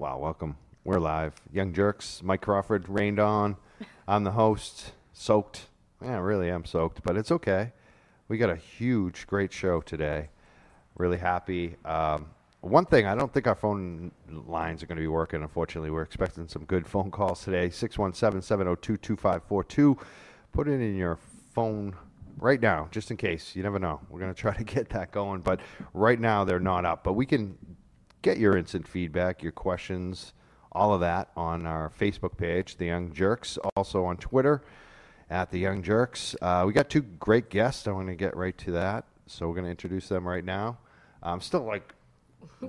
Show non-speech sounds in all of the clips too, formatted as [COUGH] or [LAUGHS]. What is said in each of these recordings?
Wow, welcome. We're live. Young Jurks, Mike Crawford, rained on. [LAUGHS] I'm the host, soaked. Yeah, I really am soaked, but it's okay. We got a huge, great show today. Really happy. Um, one thing, I don't think our phone lines are going to be working, unfortunately. We're expecting some good phone calls today. 617 702 2542. Put it in your phone right now, just in case. You never know. We're going to try to [LAUGHS] get that going, but right now they're not up. But we can get your instant feedback, your questions, all of that on our Facebook page, The Young Jurks, also on Twitter at The Young Jurks. Uh, we got two great guests. I want to get right to that. So we're going to introduce them right now. I'm still like,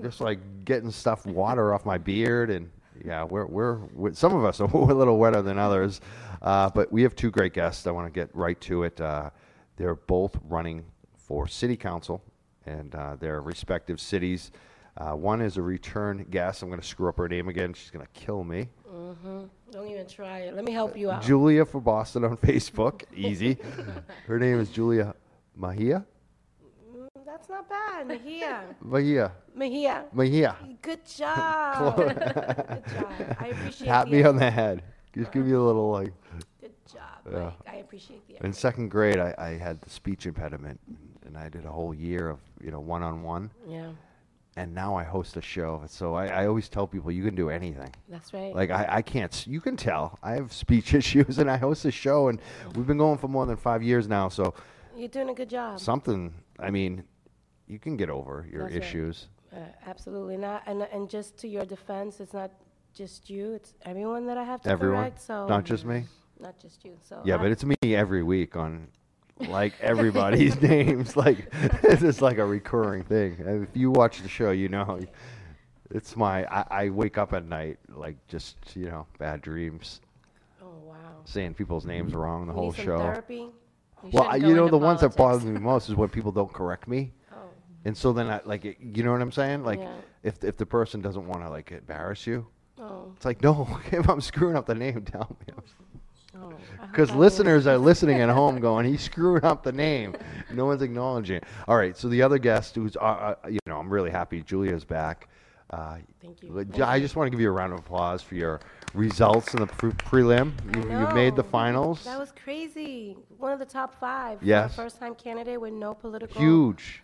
just like getting stuff, water off my beard. And yeah, we're, we're, we're some of us are [LAUGHS] a little wetter than others. Uh, but we have two great guests. I want to get right to it. Uh, they're both running for city council and uh, their respective cities. Uh, one is a return guest. I'm going to screw up her name again. She's going to kill me. Mm-hmm. Don't even try it. Let me help you out. Julia for Boston on [LAUGHS] Facebook. Easy. [LAUGHS] her name is Julia Mejia. Mm, That's not bad. Mahia. Mahia. Mahia. Mahia. Good [LAUGHS] job. Good job. I appreciate Pat the me on the head. Just give me a little like. Good job, Yeah. Mike. I appreciate the In second grade, I, I had the speech impediment, and I did a whole year of you know one on one, Yeah, and now I host a show. So I, I always tell people you can do anything. that's right. Like I, I can't. You can tell I have speech [LAUGHS] issues, and I host a show, and we've been going for more than five years now. So You're doing a good job. something. I mean, you can get over your That's right. issues. Uh, absolutely not. And and just to your defense, it's not just you. It's everyone that I have to Everyone, correct. So not just me. not just you. So Yeah, I- but it's me every week on like everybody's [LAUGHS] names. Like [LAUGHS] it's just like a recurring thing. And if you watch the show, you know it's my. I, I wake up at night like just you know bad dreams, oh wow. saying people's names wrong the You whole show. Therapy. You Well, I, you know the ones that bother politics. me most is when people don't correct me. Oh. And so then I like it, you know what I'm saying? Like Yeah. if if the person doesn't want to like embarrass you, Oh. it's like no, [LAUGHS] if I'm screwing up the name, tell me. Oh. Because I listeners are listening at home going, he's screwing up the name. No one's acknowledging it. All right, so the other guest who's, uh, uh, you know, I'm really happy Julia's back. Uh, Thank you. I just want to give you a round of applause for your results in the pre- prelim. You, you made the finals. That was crazy. One of the top five. Yes. First-time candidate with no political Huge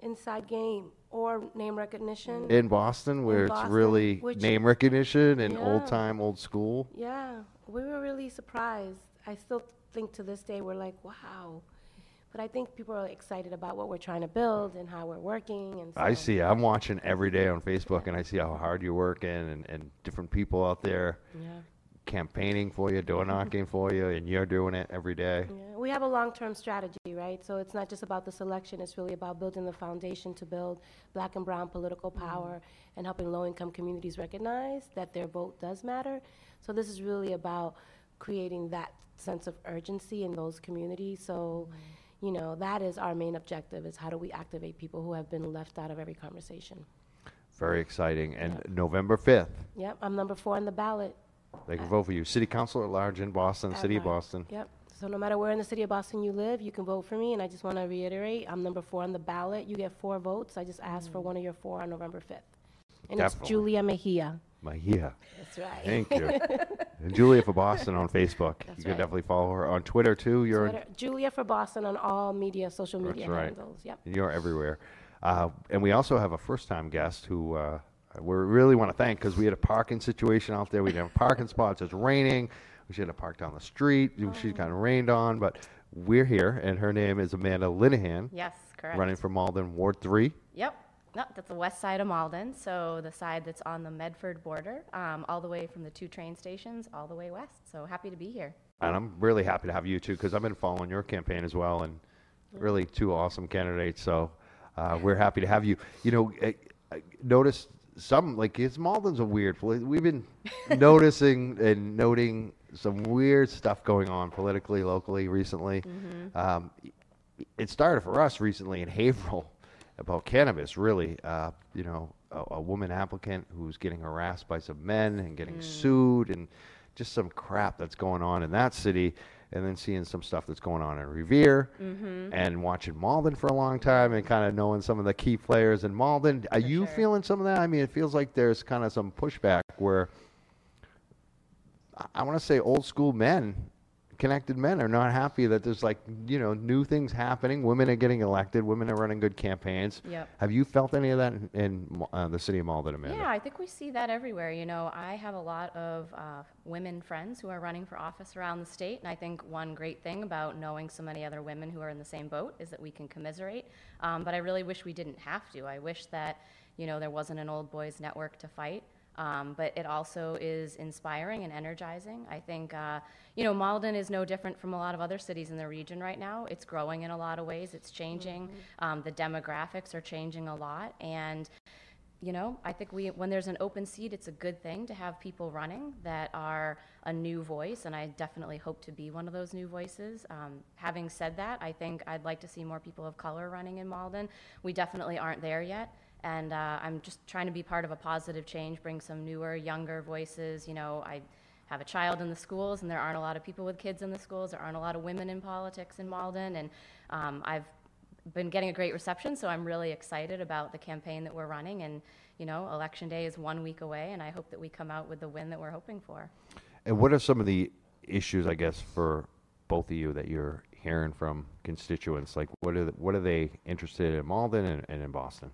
inside game or name recognition. in Boston, where it's Boston, really which- name recognition and Yeah. old time, old school. yeah, we were really surprised. I still think to this day we're like, wow. But I think people are excited about what we're trying to build and how we're working. And so, I see. I'm watching every day on Facebook, and I see how hard you're working, and, and different people out there Yeah. campaigning for you, door knocking for you, and you're doing it every day. Yeah, we have a long-term strategy, right? So it's not just about the selection, it's really about building the foundation to build black and brown political power mm-hmm. and helping low-income communities recognize that their vote does matter. So this is really about creating that sense of urgency in those communities. So, mm-hmm. you know, that is our main objective is how do we activate people who have been left out of every conversation. Very exciting. And November 5th, Yep, I'm number four on the ballot. they can vote for you. City council at large in Boston, at City of. Boston. Yep. So no matter where in the city of Boston you live, you can vote for me. And I just want to reiterate, I'm number four on the ballot. You get four votes. I just asked for mm. one of your four on November 5th. And Definitely. it's Julia Mejia. Mahia. That's right. Thank you. [LAUGHS] and Julia for Boston on Facebook. That's you can right. definitely follow her on Twitter too. You're Twitter, Julia for Boston on all media, social media right. handles. Yep. You're everywhere. Uh, and we also have a first time guest who uh, we really want to thank because we had a parking situation out there. We didn't have parking spots. It's raining. We should have parked down the street. She kind of rained on, but we're here. And her name is Amanda Linehan, Yes, correct. running for Malden Ward 3. Yep. No, that's the west side of Malden, so the side that's on the Medford border, um, all the way from the two train stations, all the way west. So happy to be here. And I'm really happy to have you too because I've been following your campaign as well, and really two awesome candidates. So uh, we're happy to have you. You know, I, I noticed some like it's Malden's a weird. We've been [LAUGHS] noticing and noting some weird stuff going on politically, locally recently. Um, it started for us recently in Haverhill about cannabis. Really, uh, you know, a, a woman applicant who's getting harassed by some men and getting sued, and just some crap that's going on in that city. and then seeing some stuff that's going on in Revere, Mm-hmm. and watching Malden for a long time, and kind of knowing some of the key players in Malden. Are For you sure. feeling some of that? I mean, it feels like there's kind of some pushback where I- I want to say old school men, connected men, are not happy that there's like you know new things happening. Women are getting elected. Women are running good campaigns. Yep. Have you felt any of that in, in uh, the city of Malden, Amanda? Yeah, I think we see that everywhere. You know, I have a lot of uh, women friends who are running for office around the state, and I think one great thing about knowing so many other women who are in the same boat is that we can commiserate. Um, but I really wish we didn't have to. I wish that, you know, there wasn't an old boys network to fight. Um, but it also is inspiring and energizing. I think, uh, you know, Malden is no different from a lot of other cities in the region right now. It's growing in a lot of ways. It's changing. Um, the demographics are changing a lot, and you know, I think we, when there's an open seat, it's a good thing to have people running that are a new voice, and I definitely hope to be one of those new voices. Um, having said that, I think I'd like to see more people of color running in Malden. We definitely aren't there yet, and uh, I'm just trying to be part of a positive change, bring some newer, younger voices. You know, I have a child in the schools, and there aren't a lot of people with kids in the schools. There aren't a lot of women in politics in Malden, and um, I've been getting a great reception, so I'm really excited about the campaign that we're running. And, you know, election day is one week away, and I hope that we come out with the win that we're hoping for. And what are some of the issues, I guess, for both of you that you're hearing from constituents? Like, what are the, what are they interested in Malden and, and in Boston?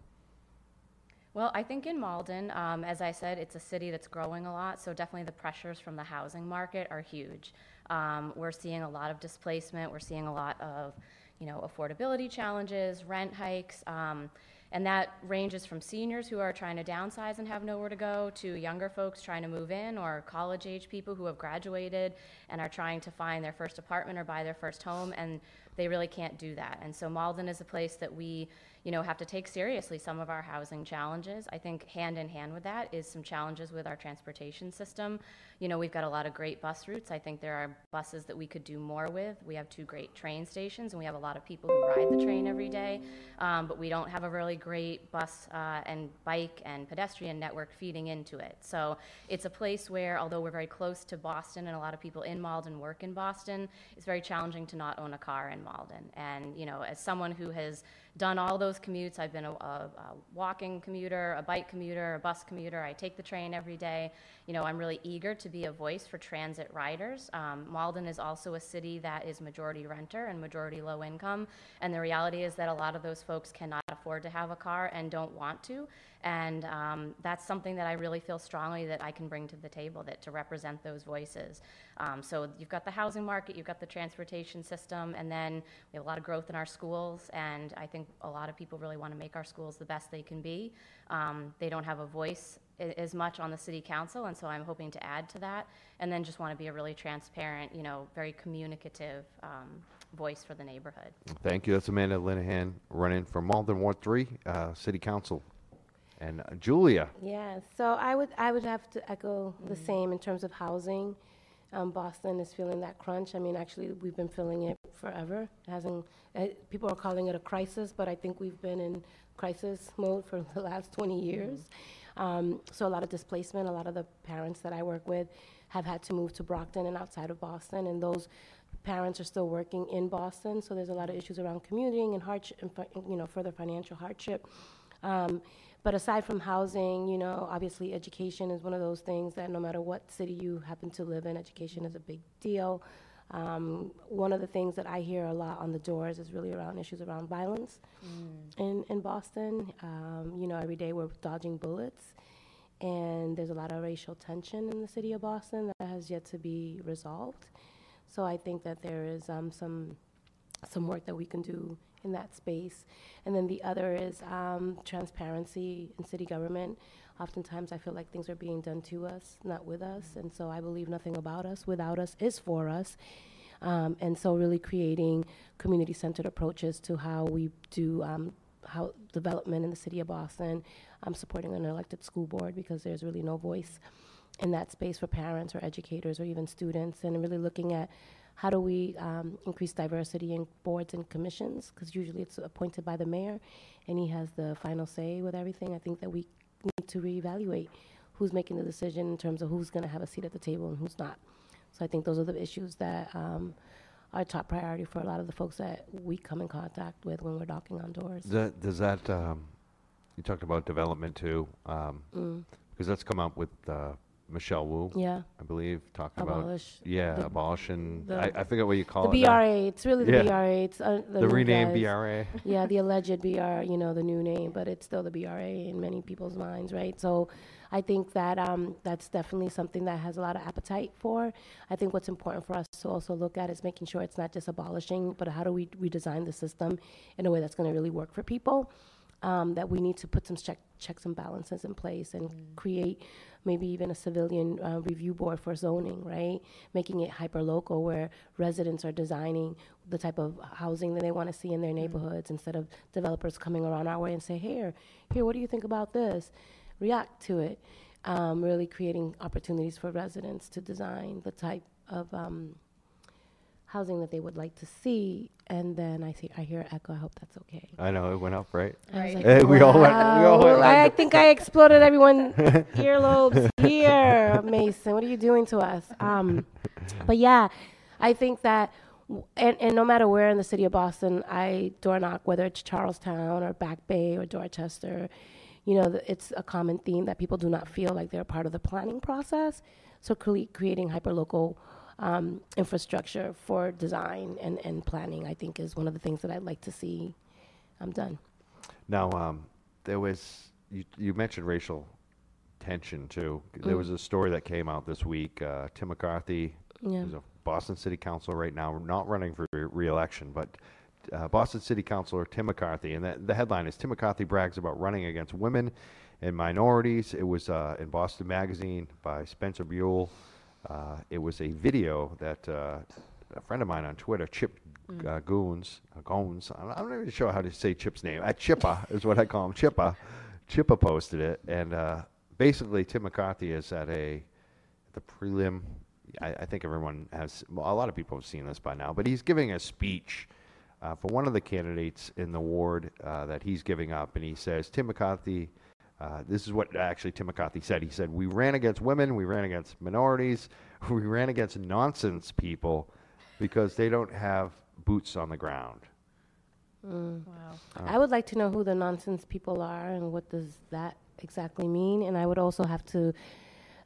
Well, I think in Malden, um, as I said, it's a city that's growing a lot, so definitely the pressures from the housing market are huge. Um, we're seeing a lot of displacement. We're seeing a lot of, you know, affordability challenges, rent hikes, um, and that ranges from seniors who are trying to downsize and have nowhere to go to younger folks trying to move in, or college-age people who have graduated and are trying to find their first apartment or buy their first home, and they really can't do that. And so Malden is a place that we, you know, have to take seriously some of our housing challenges. I think hand in hand with that is some challenges with our transportation system. You know, we've got a lot of great bus routes. I think there are buses that we could do more with. We have two great train stations, and we have a lot of people who ride the train every day. Um, but we don't have a really great bus uh, and bike and pedestrian network feeding into it. So it's a place where, although we're very close to Boston and a lot of people in Malden work in Boston, it's very challenging to not own a car in Malden. And, you know, as someone who has done all those commutes, I've been a, a, a walking commuter, a bike commuter, a bus commuter, I take the train every day. You know, I'm really eager to be a voice for transit riders. Um, Malden is also a city that is majority renter and majority low income. And the reality is that a lot of those folks cannot afford to have a car and don't want to. And um, that's something that I really feel strongly that I can bring to the table, that to represent those voices. Um, so you've got the housing market, you've got the transportation system, and then we have a lot of growth in our schools. And I think a lot of people really want to make our schools the best they can be. Um, they don't have a voice as much on the city council, and so I'm hoping to add to that. And then just want to be a really transparent, you know, very communicative um, voice for the neighborhood. Thank you. That's Amanda Linehan running for Malden Ward 3, uh, City Council. And uh, Julia, Yeah, so I would, I would have to echo the same in terms of housing. Um, Boston is feeling that crunch. I mean, actually, we've been feeling it forever. It hasn't, uh, people are calling it a crisis, but I think we've been in crisis mode for the last 20 years. Um, so a lot of displacement, a lot of the parents that I work with have had to move to Brockton and outside of Boston, and those parents are still working in Boston, so there's a lot of issues around commuting and hardship, and fi- you know, further financial hardship. Um, but aside from housing, you know, obviously education is one of those things that no matter what city you happen to live in, education is a big deal. Um, one of the things that I hear a lot on the doors is really around issues around violence in, in Boston. Um, you know, every day we're dodging bullets, and there's a lot of racial tension in the city of Boston that has yet to be resolved. So I think that there is um, some some work that we can do in that space. And then the other is um, transparency in city government. Oftentimes, I feel like things are being done to us, not with us. And so I believe nothing about us without us is for us. Um, and so, really creating community centered approaches to how we do um, how development in the city of Boston. I'm supporting an elected school board because there's really no voice in that space for parents or educators or even students, and really looking at how do we um, increase diversity in boards and commissions? Because usually it's appointed by the mayor, and he has the final say with everything. I think that we need to reevaluate who's making the decision in terms of who's going to have a seat at the table and who's not. So I think those are the issues that um, are top priority for a lot of the folks that we come in contact with when we're knocking on doors. Does that, does that um, you talked about development too, um, Mm, because that's come up with uh, Michelle Wu, yeah, I believe, talking about yeah, the- abolishing. the- I, I forget what you The call it. now. BRA, it's really the Yeah. BRA. It's uh, the, The new renamed guys. BRA. Yeah, the [LAUGHS] alleged BR, you know, the new name, but it's still the BRA in many people's minds, right? So I think that um, that's definitely something that has a lot of appetite for. I think what's important for us to also look at is making sure it's not just abolishing, but how do we redesign the system in a way that's going to really work for people? Um, that we need to put some check, checks and balances in place and create maybe even a civilian uh, review board for zoning, right? Making it hyper local where residents are designing the type of housing that they want to see in their neighborhoods instead of developers coming around our way and say, here, here, what do you think about this? React to it. Um, really creating opportunities for residents to design the type of um, housing that they would like to see. And then I see, I hear echo. I hope that's okay. I know it went up, right? I Right. like, Hey, [LAUGHS] we all went- we all went I, I think I exploded everyone's [LAUGHS] earlobes here, Mason. What are you doing to us? Um, but yeah, I think that, and, and no matter where in the city of Boston I door knock, whether it's Charlestown or Back Bay or Dorchester, you know, th- it's a common theme that people do not feel like they're part of the planning process. So cre- creating hyperlocal um, infrastructure for design and, and planning, I think, is one of the things that I'd like to see um, done. Now, um, there was you, you mentioned racial tension too. There Mm. was a story that came out this week. Uh, Tim McCarthy, Yeah. who's a Boston City Council right now, not running for re- re-election, but uh, Boston City Councilor Tim McCarthy, and that, the headline is Tim McCarthy brags about running against women and minorities. It was uh, in Boston Magazine by Spencer Buell. Uh, it was a video that uh, a friend of mine on Twitter, Chip uh, Goons, uh, Goons. I'm not, I'm not even sure how to say Chip's name. Uh, Chippa is what I call him. Chippa. Chippa posted it, and uh, basically Tim McCarthy is at a the prelim. I, I think everyone has. Well, a lot of people have seen this by now, but he's giving a speech uh, for one of the candidates in the ward uh, that he's giving up, and he says Tim McCarthy. Uh, this is what actually Tim McCarthy said. He said, "We ran against women, we ran against minorities, [LAUGHS] we ran against nonsense people because they don't have boots on the ground." Mm. Wow. I would like to know who the nonsense people are and what does that exactly mean. And I would also have to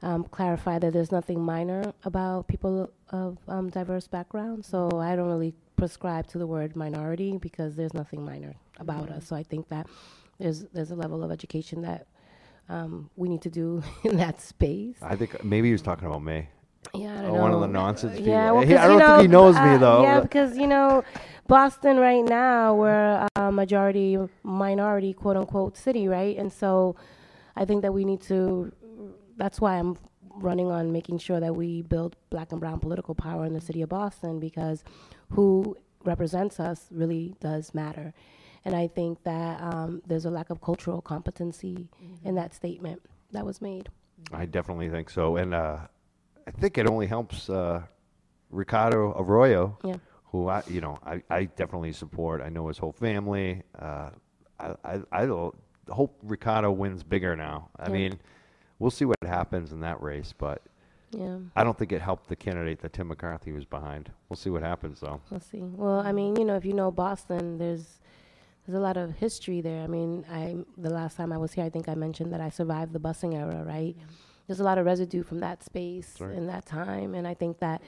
um, clarify that there's nothing minor about people of um, diverse backgrounds. So I don't really prescribe to the word minority because there's nothing minor about us. So I think that there's there's a level of education that um, we need to do [LAUGHS] in that space. I think maybe he was talking about me. Yeah, I Oh, don't know. one of the nonsense people. Yeah, well, He- I don't you think he knows me uh, though. Yeah, because you know, Boston right now we're a majority minority quote unquote city, right? And so, I think that we need to. That's why I'm running on making sure that we build black and brown political power in the city of Boston because who represents us really does matter. And I think that um, there's a lack of cultural competency in that statement that was made. I definitely think so, and uh, I think it only helps uh, Ricardo Arroyo, Yeah. who I, you know, I, I definitely support. I know his whole family. Uh, I, I, I hope Ricardo wins bigger now. I Yeah. mean, we'll see what happens in that race, but Yeah. I don't think it helped the candidate that Tim McCarthy was behind. We'll see what happens, though. We'll see. Well, I mean, you know, if you know Boston, there's there's a lot of history there. I mean, I the last time I was here, I think I mentioned that I survived the busing era, right? There's a lot of residue from that space right. in that time, and I think that,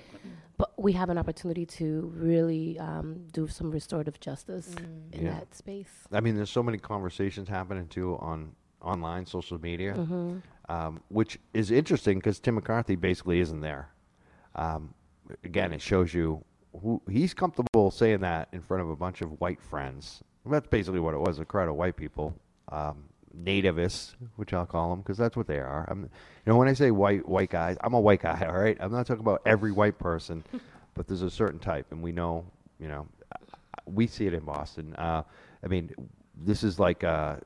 but we have an opportunity to really um, do some restorative justice in Yeah. that space. I mean, there's so many conversations happening too on online social media, um, which is interesting because Tim McCarthy basically isn't there. Um, again, it shows you who he's comfortable saying that in front of a bunch of white friends. That's basically what it was—a crowd of white people, um, nativists, which I'll call them, because that's what they are. I'm, you know, when I say white white guys, I'm a white guy. [LAUGHS] All right, I'm not talking about every white person, [LAUGHS] but there's a certain type, and we know, you know, we see it in Boston. Uh, I mean, this is like uh,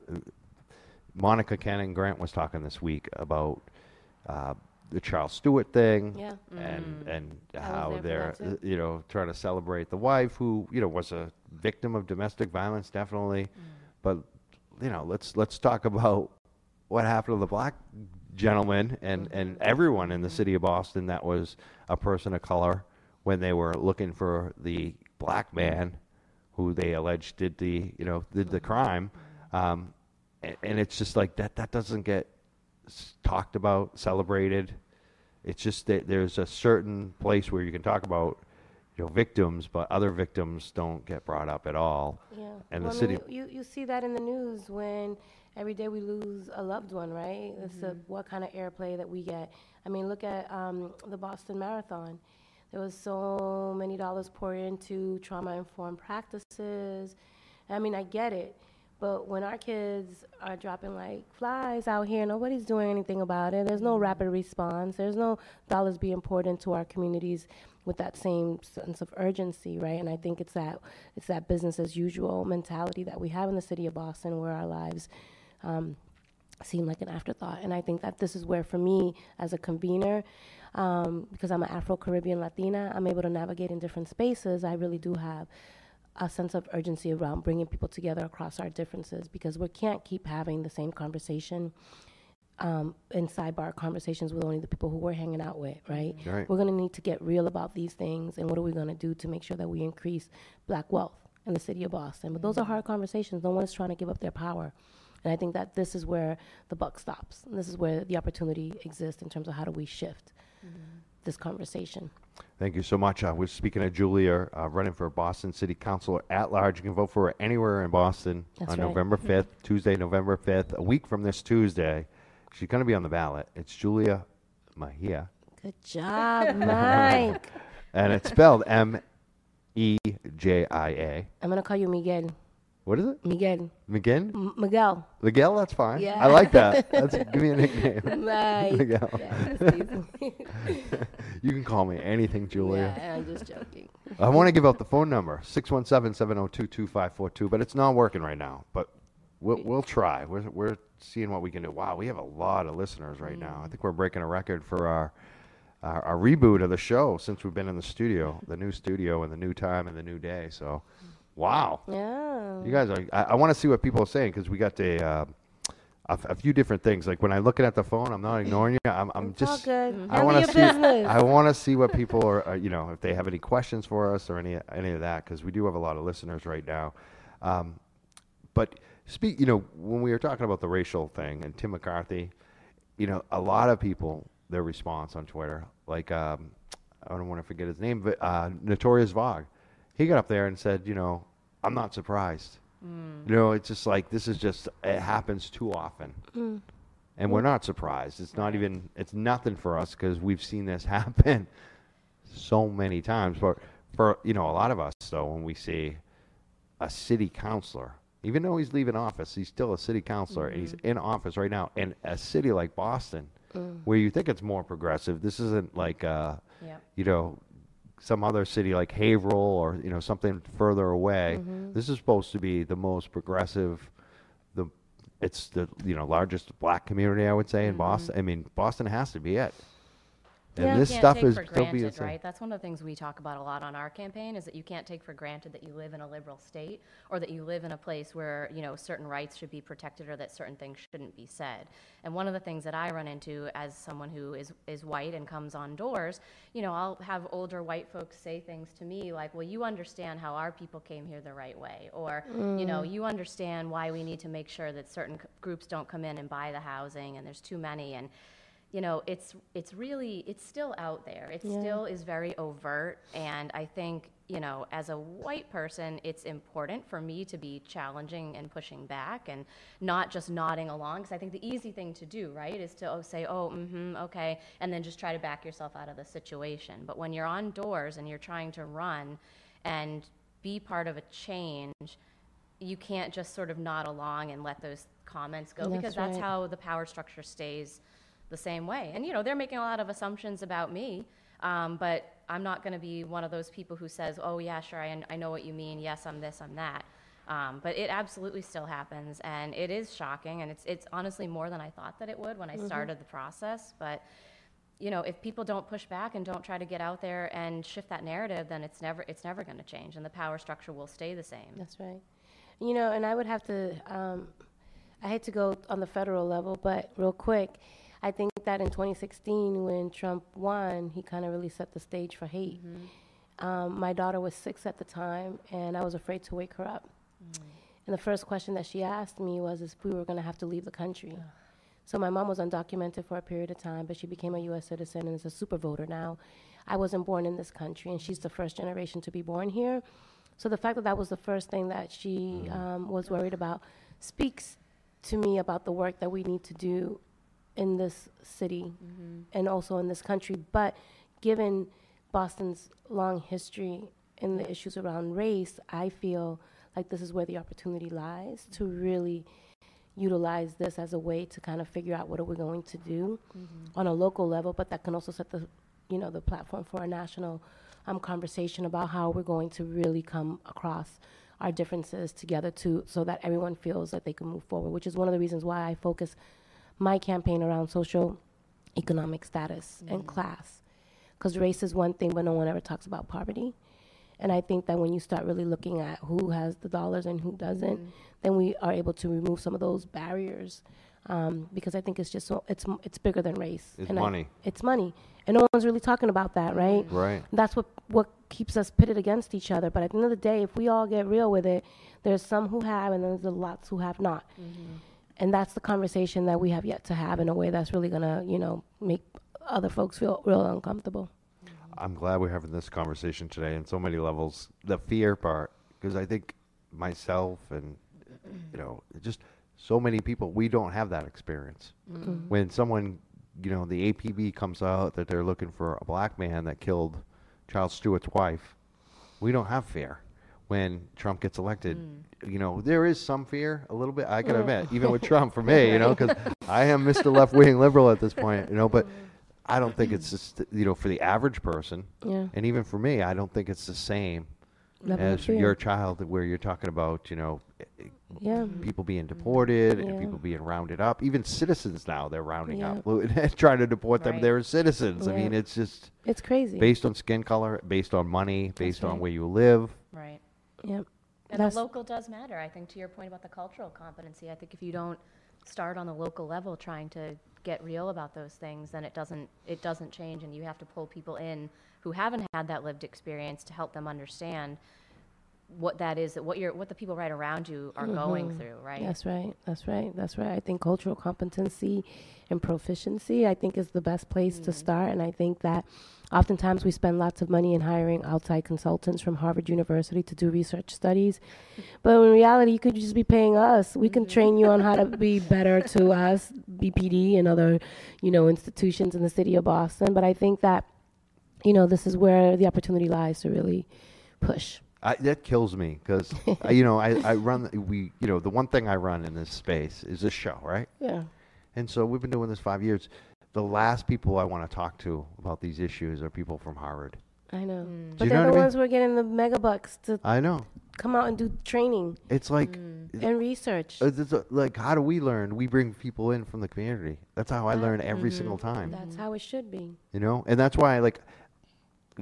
Monica Cannon Grant was talking this week about uh, the Charles Stuart thing, Yeah. and mm. and I was how there they're that you know trying to celebrate the wife who you know was a victim of domestic violence, definitely, mm. but you know let's let's talk about what happened to the black gentleman and mm-hmm. and everyone in the mm-hmm. city of Boston that was a person of color when they were looking for the black man who they alleged did the you know did the mm-hmm. crime, um, and, and it's just like that that doesn't get s- talked about, celebrated. It's just that there's a certain place where you can talk about you know victims, but other victims don't get brought up at all. Yeah. And well, the I city. mean, you, you see that in the news when every day we lose a loved one, right? It's the, what kind of airplay that we get. I mean, look at um, the Boston Marathon. There was so many dollars poured into trauma informed practices. I mean, I get it. But when our kids are dropping like flies out here, nobody's doing anything about it. There's no rapid response. There's no dollars being poured into our communities with that same sense of urgency, right? And I think it's that it's that business as usual mentality that we have in the city of Boston, where our lives um, seem like an afterthought. And I think that this is where, for me, as a convener, um, because I'm an Afro Caribbean Latina, I'm able to navigate in different spaces. I really do have a sense of urgency around bringing people together across our differences because we can't keep having the same conversation um, in sidebar conversations with only the people who we're hanging out with, right? Right. We're going to need to get real about these things and what are we going to do to make sure that we increase black wealth in the city of Boston. But those are hard conversations. No one is trying to give up their power. And I think that this is where the buck stops. And this is where the opportunity exists in terms of how do we shift this conversation. Thank you so much. Uh, we're speaking of Julia, uh, running for Boston City Council at large. You can vote for her anywhere in Boston That's on right. November 5th, Tuesday, November 5th. A week from this Tuesday, she's going to be on the ballot. It's Julia Mejia, Good job, [LAUGHS] Mike. and it's spelled M E J I A. I'm going to call you Miguel. What is it? Miguel. McGinn? M- Miguel. Miguel? That's fine. Yeah. I like that. That's [LAUGHS] give me a nickname. Mike. Miguel. Yeah. [LAUGHS] You can call me anything, Julia. yeah, I'm just joking. I want to give out the phone number 617-702-2542, but it's not working right now. But we'll, we'll try. We're, we're seeing what we can do. Wow, we have a lot of listeners right now. I mm. think we're breaking a record for our, our our reboot of the show since we've been in the studio, the new studio and the new time and the new day. So, mm. Wow, Yeah. you guys are. I, I want to see what people are saying because we got a. Uh, a, a few different things. Like when I look at the phone, I'm not ignoring you. I'm, I'm just. I want to see. business. I want to see what people are, uh, you know, if they have any questions for us or any any of that, because we do have a lot of listeners right now. Um, but speak, you know, when we were talking about the racial thing and Tim McCarthy, you know, a lot of people their response on Twitter, like um, I don't want to forget his name, but uh, Notorious Vog, he got up there and said, you know, I'm not surprised. Mm. You know, it's just like this is just it happens too often mm. and we're not surprised. It's not even. It's nothing for us because we've seen this [LAUGHS] happen so many times. But for you know, a lot of us though, when we see a city councilor, even though he's leaving office, he's still a city councilor, and he's mm-hmm. in office right now. In a city like Boston, mm. where you think it's more progressive, this isn't like uh, Yeah. you know some other city like Haverhill or you know something further away. Mm-hmm. This is supposed to be the most progressive. The it's the you know largest black community I would say in Boston. Mm-hmm. I mean Boston has to be it. And Yeah. this can't stuff take is for still being granted, said. right? That's one of the things we talk about a lot on our campaign is that you can't take for granted that you live in a liberal state or that you live in a place where you know certain rights should be protected or that certain things shouldn't be said. And one of the things that I run into as someone who is is white and comes on doors, you know, I'll have older white folks say things to me like, "Well, you understand how our people came here the right way," or you know, mm. you understand why we need to make sure that certain c- groups don't come in and buy the housing and there's too many and you know, it's it's really it's still out there. It Yeah. still is very overt, and I think you know, as a white person, it's important for me to be challenging and pushing back, and not just nodding along. Because I think the easy thing to do, right, is to oh, say, oh, mm-hmm, okay, and then just try to back yourself out of the situation. But when you're on doors and you're trying to run and be part of a change, you can't just sort of nod along and let those comments go That's because that's right. how the power structure stays the same way. And you know, they're making a lot of assumptions about me, um, but I'm not going to be one of those people who says, "Oh yeah, sure, I, I know what you mean. Yes, I'm this, I'm that." Um, but it absolutely still happens, and it is shocking, and it's it's honestly more than I thought that it would when I started the process. But you know, if people don't push back and don't try to get out there and shift that narrative, then it's never it's never going to change, and the power structure will stay the same. That's right. You know, and I would have to, um, I hate to go on the federal level, but real quick, I think that in 2016, when Trump won, he kind of really set the stage for hate. um, my daughter was six at the time, and I was afraid to wake her up. And the first question that she asked me was if we were going to have to leave the country. So my mom was undocumented for a period of time, but she became a U.S. citizen and is a super voter now. I wasn't born in this country, and she's the first generation to be born here. So the fact that that was the first thing that she um, was worried about speaks to me about the work that we need to do in this city mm-hmm. and also in this country. But given Boston's long history in the issues around race, I feel like this is where the opportunity lies to mm-hmm. really utilize this as a way to kind of figure out what are we going to do mm-hmm. on a local level, but that can also set the, you know, the platform for a national um, conversation about how we're going to really come across our differences together to so that everyone feels that they can move forward, which is one of the reasons why I focus my campaign around social economic status and mm. class. Because race is one thing, but no one ever talks about poverty. And I think that when you start really looking at who has the dollars and who doesn't, mm. then we are able to remove some of those barriers. Um, because I think it's just so it's it's bigger than race. It's And I- money. it's money, and no one's really talking about that, right? Mm. Right. That's what what keeps us pitted against each other. But at the end of the day, if we all get real with it, there's some who have, and there's a lots who have not. Mm-hmm. And that's the conversation that we have yet to have in a way that's really gonna, you know, make other folks feel real uncomfortable. I'm glad we're having this conversation today in so many levels. The fear part, because I think myself and you know just so many people we don't have that experience. Mm-hmm. When someone, you know, the APB comes out that they're looking for a black man that killed Charles Stuart's wife, we don't have fear. When Trump gets elected, hmm. you know, there is some fear, a little bit. I can admit, even with [LAUGHS] Trump, for me, you know, because I am Mr. [LAUGHS] Left Wing liberal at this point, you know, but mm. I don't think it's just, you know, for the average person, Yeah. and even for me, I don't think it's the same Level as your child, where you're talking about, you know, Yeah. people being deported and people being rounded up. Even citizens now, they're rounding Yeah. up, [LAUGHS] trying to deport them. Right. They're citizens. I mean, it's just It's crazy. based on skin color, based on money, based on right. where you live. Right. Yep. And That's- the local does matter. I think to your point about the cultural competency, I think if you don't start on the local level trying to get real about those things, then it doesn't it doesn't change, and you have to pull people in who haven't had that lived experience to help them understand what that is, what you're what the people right around you are mm-hmm. going through, right? That's right. That's right. That's right. I think cultural competency and proficiency, I think, is the best place to mm-hmm. start. And I think that oftentimes we spend lots of money in hiring outside consultants from Harvard University to do research studies. But in reality, you could just be paying us. We can mm-hmm. train you on how to be [LAUGHS] better to us, BPD and other, you know, institutions in the city of Boston. But I think that, you know, this is where the opportunity lies to really push. I, that kills me because [LAUGHS] you know I, I run we you know the one thing I run in this space is this show right Yeah. and so we've been doing this five years. The last people I want to talk to about these issues are people from Harvard. I know. Mm. Do But they're know the what I ones who are getting the mega bucks to I know come out and do training it's like mm. and research. It's a- like how do we learn? We bring people in from the community. That's how I learn every mm-hmm. single time. That's how it should be. You know, and that's why like,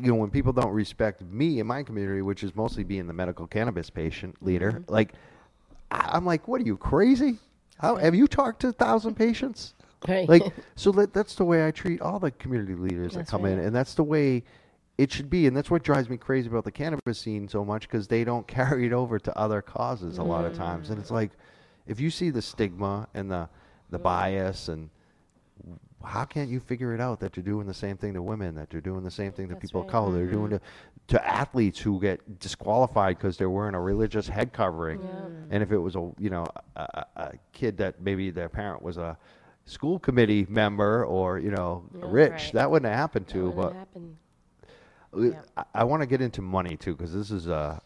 you know, when people don't respect me in my community, which is mostly being the medical cannabis patient leader, mm-hmm. like, I- I'm like, what are you crazy? How have you talked to a thousand patients? Right. Like, [LAUGHS] so that, that's the way I treat all the community leaders that That's come in, and that's the way it should be. And that's what drives me crazy about the cannabis scene so much because they don't [LAUGHS] carry it over to other causes a lot of times. And it's mm. like, if you see the stigma and the the mm. bias and how can't you figure it out that you're doing the same thing to women, that you're doing the same thing to That's people of right. color, they're doing to, to athletes who get disqualified because they're wearing a religious head covering. And if it was a you know a, a, a kid that maybe their parent was a school committee member or you know rich, Right. that wouldn't have happened That to. wouldn't But happen. I, I want to get into money too because this is uh,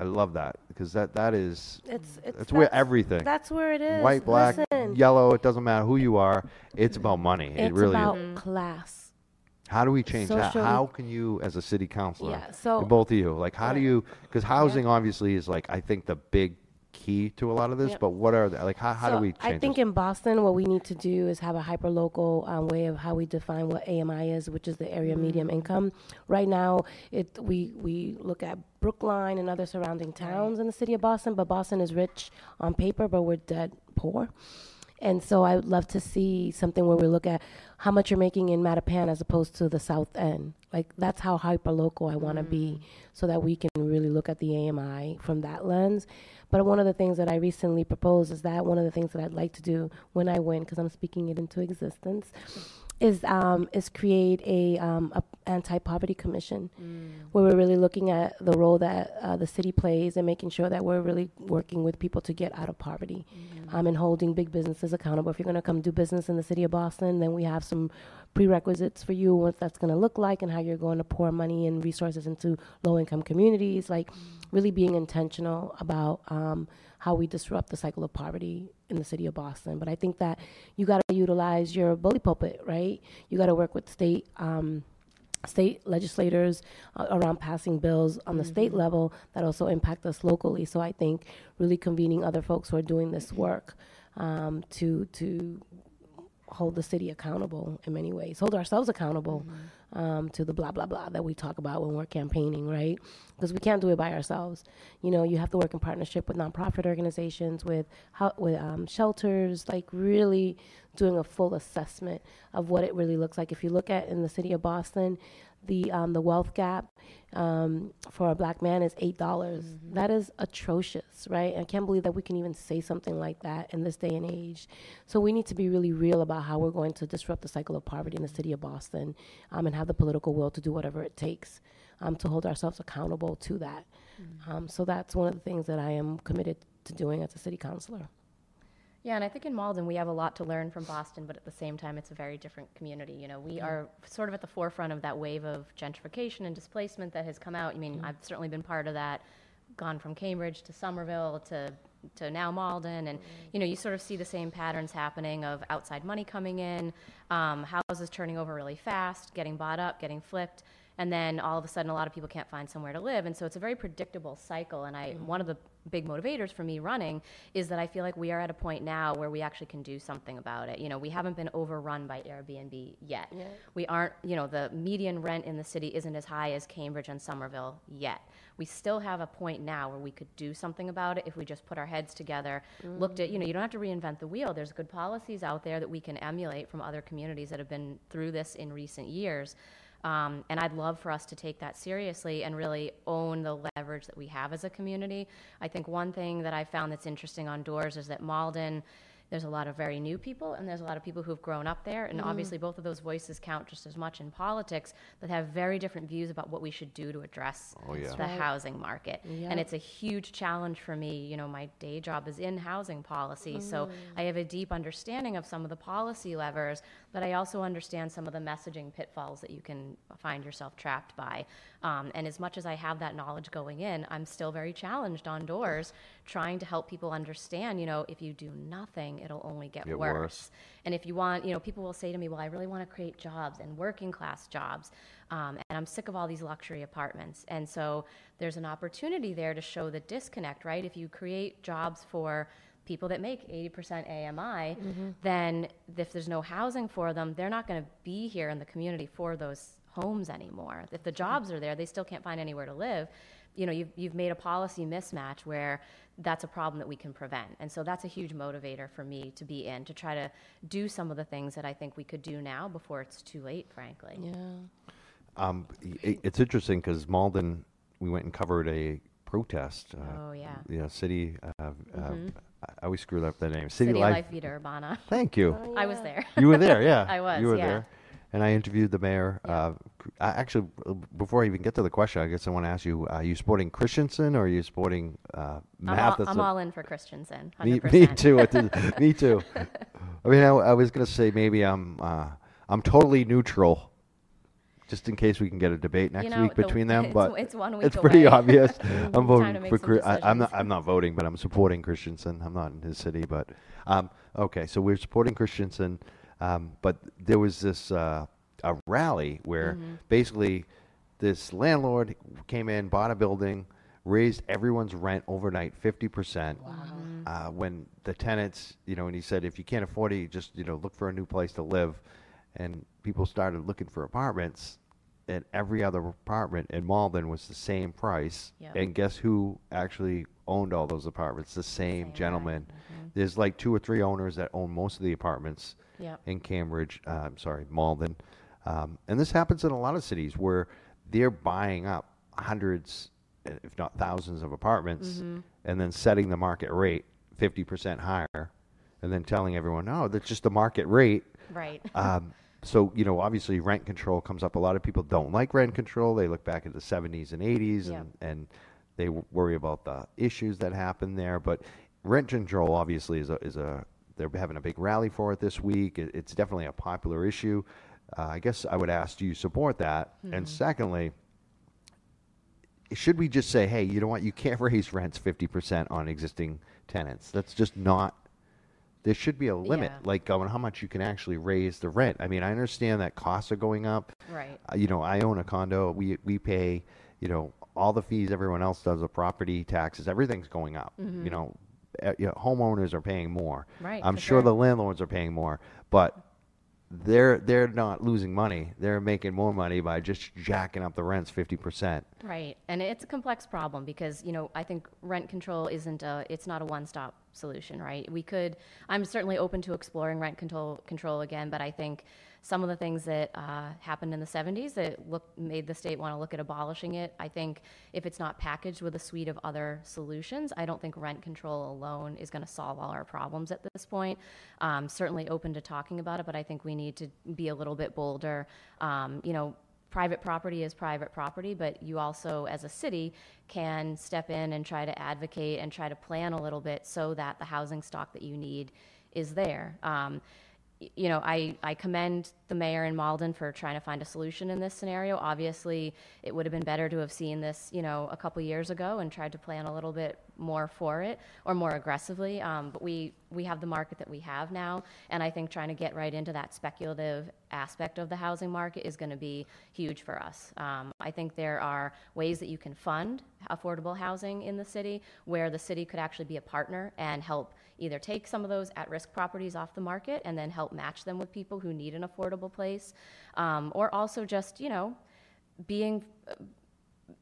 I love that because that that is It's, it's that's where everything That's where it is. white, black, Listen, yellow. It doesn't matter who you are. It's about money. it it's really. about is. class. How do we change that? How can you, as a city councilor, Yeah, so- both of you, like, how do you? Because housing obviously is like I think the big key to a lot of this. Yep. But what are the, like how how do we change? I think this? in Boston, what we need to do is have a hyper-local um, way of how we define what AMI is, which is the area medium income. Right now, it we we look at Brookline and other surrounding towns in the city of Boston, but Boston is rich on paper, but we're dead poor. And so I would love to see something where we look at how much you're making in Mattapan as opposed to the South End. Like that's how hyper local I want to be, mm. so that we can really look at the AMI from that lens. But one of the things that I recently proposed is that one of the things that I'd like to do when I win, because I'm speaking it into existence, is um, is create a, um, a anti-poverty commission. Where we're really looking at the role that uh, the city plays and making sure that we're really working with people to get out of poverty. Um, and holding big businesses accountable. If you're going to come do business in the city of Boston, then we have some prerequisites for you, what that's going to look like, and how you're going to pour money and resources into low-income communities. Like really being intentional about um, how we disrupt the cycle of poverty in the city of Boston. But I think that you got to utilize your bully pulpit, right? You got to work with state. Um, state legislators uh, around passing bills on the state level that also impact us locally. So I think really convening other folks who are doing this work um, to to hold the city accountable in many ways, hold ourselves accountable um, to the blah blah blah that we talk about when we're campaigning, right? Because we can't do it by ourselves. You know, you have to work in partnership with nonprofit organizations, with how, with um, shelters, like really doing a full assessment of what it really looks like. If you look at in the city of Boston, the um, the wealth gap um, for a black man is eight dollars. That is atrocious, right? I can't believe that we can even say something like that in this day and age. So we need to be really real about how we're going to disrupt the cycle of poverty in the city of Boston, um, and have the political will to do whatever it takes um, to hold ourselves accountable to that. Um, so that's one of the things that I am committed to doing as a city councilor. Yeah, and I think in Malden we have a lot to learn from Boston, but at the same time it's a very different community. You know, we mm. are sort of at the forefront of that wave of gentrification and displacement that has come out. I mean, mm. I've certainly been part of that, gone from Cambridge to Somerville to to now Malden, and mm. you know, you sort of see the same patterns happening of outside money coming in, um, houses turning over really fast, getting bought up, getting flipped. And then all of a sudden, a lot of people can't find somewhere to live, and so it's a very predictable cycle. And I, mm-hmm. one of the big motivators for me running is that I feel like we are at a point now where we actually can do something about it. You know, we haven't been overrun by Airbnb yet. We aren't, you know, the median rent in the city isn't as high as Cambridge and Somerville yet. We still have a point now where we could do something about it if we just put our heads together, mm-hmm. looked at, you know, you don't have to reinvent the wheel. There's good policies out there that we can emulate from other communities that have been through this in recent years. Um, and I'd love for us to take that seriously and really own the leverage that we have as a community. I think one thing that I found that's interesting on Doors is that Malden, there's a lot of very new people and there's a lot of people who've grown up there. And obviously, both of those voices count just as much in politics, but have very different views about what we should do to address Oh, yeah. the housing market. Yeah. And it's a huge challenge for me. You know, my day job is in housing policy, so I have a deep understanding of some of the policy levers, but I also understand some of the messaging pitfalls that you can find yourself trapped by. Um, and as much as I have that knowledge going in, I'm still very challenged on doors, trying to help people understand. You know, if you do nothing, it'll only get, Get worse. worse. And if you want, you know, people will say to me, well, I really want to create jobs and working class jobs. Um, and I'm sick of all these luxury apartments. And so there's an opportunity there to show the disconnect, right? If you create jobs for people that make 80% AMI, then if there's no housing for them, they're not going to be here in the community for those homes anymore. If the jobs are there, they still can't find anywhere to live. You know, you've, you've made a policy mismatch where that's a problem that we can prevent. And so that's a huge motivator for me to be in, to try to do some of the things that I think we could do now before it's too late, frankly. Yeah. Um, i- it's interesting because Malden, we went and covered a protest. Uh, Oh, yeah. Yeah, city. Uh, uh, I always screwed up the name. City, City Life. Life Vida Urbana. Thank you. I was there. You were there, yeah. [LAUGHS] I was, You were yeah. there. And I interviewed the mayor. Uh, actually, uh, before I even get to the question, I guess I want to ask you: Are you supporting Christenson or are you supporting uh, I'm all, I'm all in for Christenson. 100%. Me, me too. Me [LAUGHS] too. I mean, I, I was going to say maybe I'm uh, I'm totally neutral, just in case we can get a debate next know, week the- between [LAUGHS] them. it's- but it's one week it's pretty obvious. [LAUGHS] I'm voting for. I, I'm not. I'm not voting, but I'm supporting Christenson. I'm not in his city, but um, okay. So we're supporting Christenson, um, but there was this uh, a rally where Mm-hmm. basically this landlord came in, bought a building, raised everyone's rent overnight fifty percent. Uh, when the tenants, you know, and he said, if you can't afford it, you just you know look for a new place to live, and people started looking for apartments, and every other apartment in Malden was the same price. Yep. And guess who actually owned all those apartments? The same, Same gentleman. There's like two or three owners that own most of the apartments Yep. in Cambridge. Uh, I'm sorry, Malden, um, and this happens in a lot of cities where they're buying up hundreds, uh, if not thousands, of apartments, and then setting the market rate 50% higher, and then telling everyone, "No, that's just the market rate." Right. [LAUGHS] Um, so you know, obviously, rent control comes up. A lot of people don't like rent control. They look back at the 70s and 80s, Yeah. and, and they worry about the issues that happen there. But rent control, obviously, is a is a they're having a big rally for it this week. It, it's definitely a popular issue. Uh, I guess I would ask, do you support that? And secondly, should we just say, hey, you know what, you can't [LAUGHS] raise rents 50% on existing tenants? That's just not. There should be a limit, Yeah. like on how much you can actually raise the rent. I mean, I understand that costs are going up. Right. Uh, you know, I own a condo. We we pay, you know, all the fees everyone else does, the property taxes, everything's going up. You know, Uh, you know, homeowners are paying more. Right, I'm sure sure. the landlords are paying more, but they're they're not losing money. They're making more money by just jacking up the rents 50%. Right, and it's a complex problem because you know I think rent control isn't a it's not a one-stop solution, right? We could I'm certainly open to exploring rent control control again, but I think some of the things that uh, happened in the 70s that look made the state want to look at abolishing it. I think if it's not packaged with a suite of other solutions, I don't think rent control alone is going to solve all our problems at this point. Um, certainly open to talking about it, but I think we need to be a little bit bolder. Um, you know private property is private property, but you also, as a city, can step in and try to advocate and try to plan a little bit so that the housing stock that you need is there. Um, you know, I, I commend the mayor in Malden for trying to find a solution in this scenario. Obviously, it would have been better to have seen this, you know, a couple years ago and tried to plan a little bit more for it or more aggressively. Um, but we, we have the market that we have now, and I think trying to get right into that speculative aspect of the housing market is going to be huge for us. Um, I think there are ways that you can fund affordable housing in the city where the city could actually be a partner and help either take some of those at-risk properties off the market and then help match them with people who need an affordable place, um, or also just you know being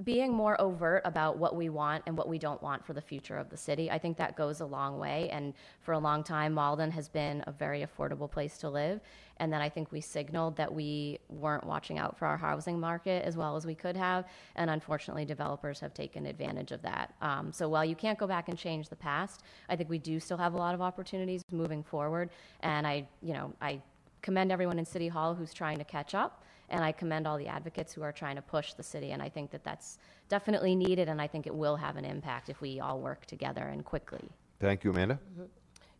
being more overt about what we want and what we don't want for the future of the city. I think that goes a long way. And for a long time, Malden has been a very affordable place to live. And then I think we signaled that we weren't watching out for our housing market as well as we could have. And unfortunately, developers have taken advantage of that. Um, so while you can't go back and change the past, I think we do still have a lot of opportunities moving forward. And I, you know, I commend everyone in City Hall who's trying to catch up, and I commend all the advocates who are trying to push the city. And I think that that's definitely needed, and I think it will have an impact if we all work together and quickly. Thank you, Amanda.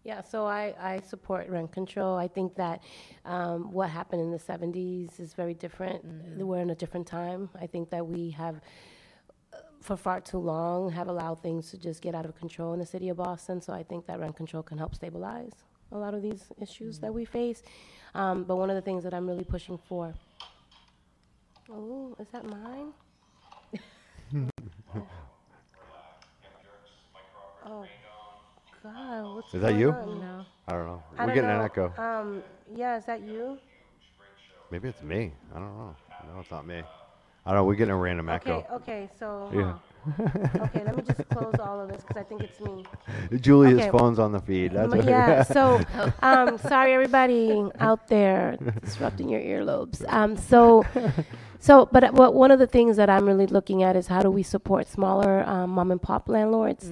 Yeah, so I, I support rent control. I think that um, what happened in the 70s is very different. We're in a different time. I think that we have, uh, for far too long, have allowed things to just get out of control in the city of Boston. So I think that rent control can help stabilize a lot of these issues that we face. Um, but one of the things that I'm really pushing for. Oh, is that mine? oh, God, what's Is that you? on? No. I don't know. I We're don't getting an know. echo. Um, yeah, is that you? Maybe it's me. I don't know. No, it's not me. I don't know. We're getting a random Okay, echo. okay, so, Yeah. Huh. okay, let me just close all of this because I think it's me. Julia's Okay. phone's on the feed. That's M- what yeah, so, [LAUGHS] um, sorry everybody out there disrupting your earlobes. Um, so, [LAUGHS] so, but uh, what, one of the things that I'm really looking at is how do we support smaller um, mom and pop landlords?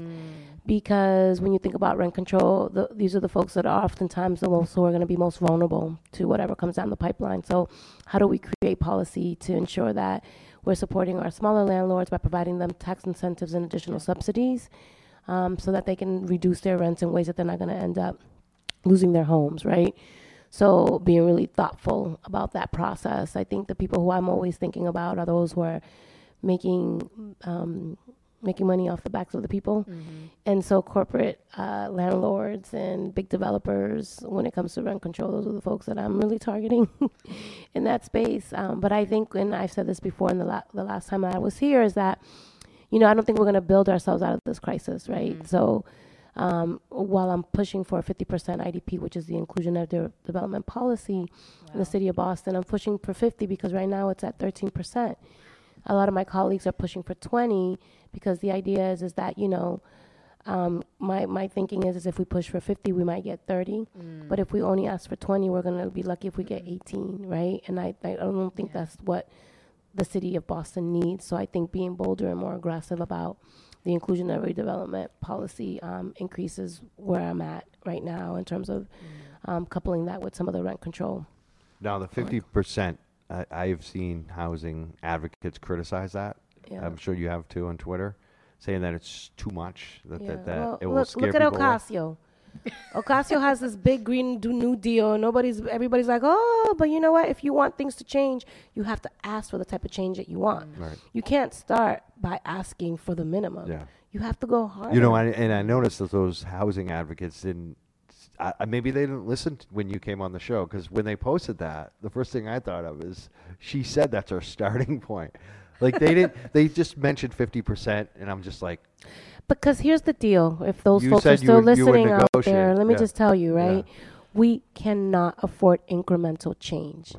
Because when you think about rent control, the, these are the folks that are oftentimes the most who are going to be most vulnerable to whatever comes down the pipeline. So, how do we create policy to ensure that we're supporting our smaller landlords by providing them tax incentives and additional subsidies, um, so that they can reduce their rents in ways that they're not going to end up losing their homes, right? So being really thoughtful about that process. I think the people who I'm always thinking about are those who are making um, making money off the backs of the people, and so corporate uh, landlords and big developers. When it comes to rent control, those are the folks that I'm really targeting [LAUGHS] in that space. Um, but I think, and I've said this before, in the la- the last time I was here, is that you know I don't think we're going to build ourselves out of this crisis, right? So um, while I'm pushing for a 50% IDP, which is the inclusion of de- development policy in the city of Boston, I'm pushing for 50 because right now it's at 13%. A lot of my colleagues are pushing for 20 because the idea is is that you know Um, my, my thinking is, is if we push for 50, we might get 30. But if we only ask for 20, we're going to be lucky if we get 18, right? And I, I don't think Yeah. that's what the city of Boston needs. So I think being bolder and more aggressive about the inclusionary development policy um, increases where I'm at right now in terms of um, coupling that with some of the rent control. Now, the fifty percent, I've seen housing advocates criticize that. Yeah. I'm sure you have too on Twitter, saying that it's too much, that, Yeah. that, that Well, it will look, scare look at people away. Ocasio. Ocasio has this big green do- new deal, nobody's everybody's like, oh, but you know what? If you want things to change, you have to ask for the type of change that you want. Mm. Right. You can't start by asking for the minimum. Yeah. You have to go hard. You know, I, and I noticed that those housing advocates didn't. I, maybe they didn't listen when you came on the show because when they posted that, the first thing I thought of is she said that's our starting [LAUGHS] point. Like they didn't. They just mentioned fifty percent, and I'm just like, Because here's the deal: if those You folks said are you still would- you would listening out there, negotiate, let me yeah. just tell you, Yeah. right? We cannot afford incremental change.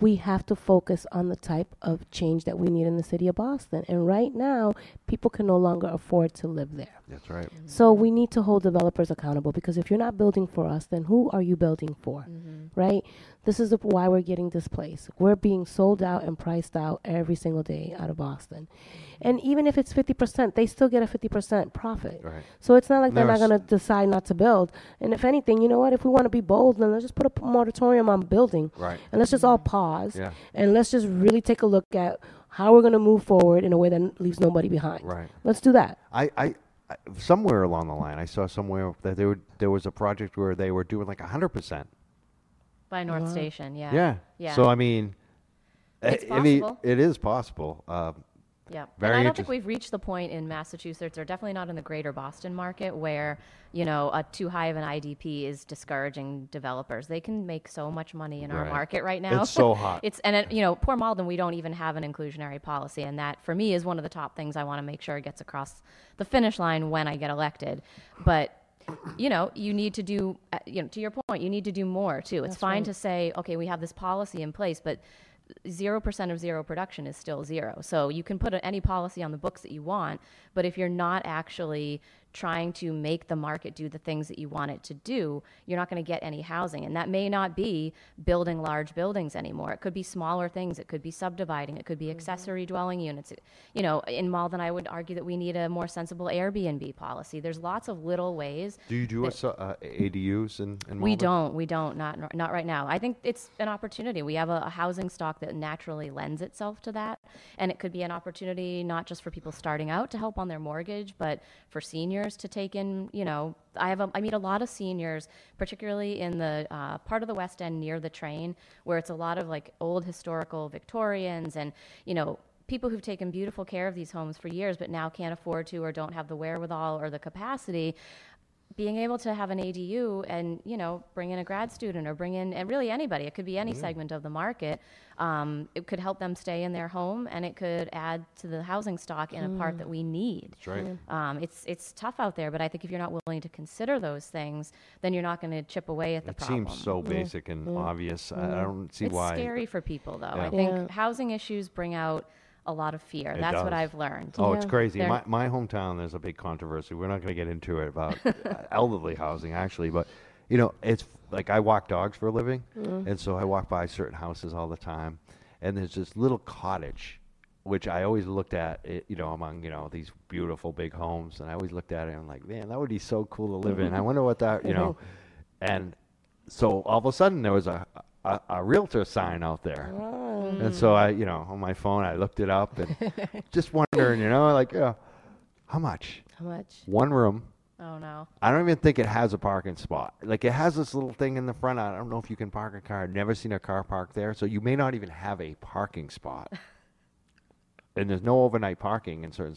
We have to focus on the type of change that we need in the city of Boston. And right now, people can no longer afford to live there. that's right. So we need to hold developers accountable because if you're not building for us, then who are you building for? Mm-hmm. Right? This is why we're getting displaced. We're being sold out and priced out every single day out of Boston. And even if it's 50%, they still get a 50% profit. Right. So it's not like they're not going to decide not to build. And if anything, you know what? If we want to be bold, then let's just put a moratorium on building. Right. And let's just all pause. Yeah. And let's just really take a look at how we're going to move forward in a way that leaves nobody behind. Right. Let's do that. I, I, somewhere along the line, I saw somewhere that there would there was a project where they were doing like hundred percent. By North Station, yeah. Yeah. Yeah. So I mean, It's I mean, possible. it is possible. Um, Yeah. Very and I don't interest- think we've reached the point in Massachusetts, or definitely not in the greater Boston market, where, you know, a too high of an IDP is discouraging developers. They can make so much money in our Right. market right now. It's so [LAUGHS] hot. it's, and, it, you know, poor Malden, we don't even have an inclusionary policy. And that, for me, is one of the top things I want to make sure gets across the finish line when I get elected. But, you know, you need to do, uh, you know, to your point, you need to do more too. It's fine to say, okay, we have this policy in place, but zero percent of zero production is still zero. So you can put any policy on the books that you want, but if you're not actually trying to make the market do the things that you want it to do, you're not going to get any housing. And that may not be building large buildings anymore. It could be smaller things. It could be subdividing. It could be accessory dwelling units. You know, in Malden, I would argue that we need a more sensible Airbnb policy. There's lots of little ways do you do a, uh, ADUs in, in we don't. We don't. Not not right now. I think it's an opportunity. We have a, a housing stock that naturally lends itself to that, and it could be an opportunity not just for people starting out to help on their mortgage, but for seniors to take in. You know, I have a, I meet a lot of seniors, particularly in the uh, part of the West End near the train, where it's a lot of like old historical Victorians, and you know people who've taken beautiful care of these homes for years but now can't afford to or don't have the wherewithal or the capacity being able to have an ADU and you know bring in a grad student or bring in and really anybody it could be any segment of the market um, it could help them stay in their home and it could add to the housing stock in a part that we need That's right. um, it's it's tough out there but I think if you're not willing to consider those things then you're not going to chip away at the It problem seems so basic and obvious. I, I don't see it's why. scary for people though Yeah. I think Yeah. housing issues bring out a lot of fear It that's what. I've learned Oh, it's crazy. They're- My, my hometown, there's a big controversy. We're not going to get into it about uh, [LAUGHS] elderly housing, actually, but you know, it's like I walk dogs for a living, and so I walk by certain houses all the time, and there's this little cottage, which I always looked at, it, you know, among you know these beautiful big homes, and I always looked at it and I'm like, man, that would be so cool to live in. I wonder what that, you know, [LAUGHS] and so all of a sudden there was a a, a realtor sign out there. Mm. And so I, you know, on my phone, I looked it up and [LAUGHS] just wondering, you know, like, uh, how much? How much? One room. oh no I don't even think it has a parking spot. Like, it has this little thing in the front. I don't know if you can park a car. I've never seen a car parked there. So you may not even have a parking spot. and there's no overnight parking in certain,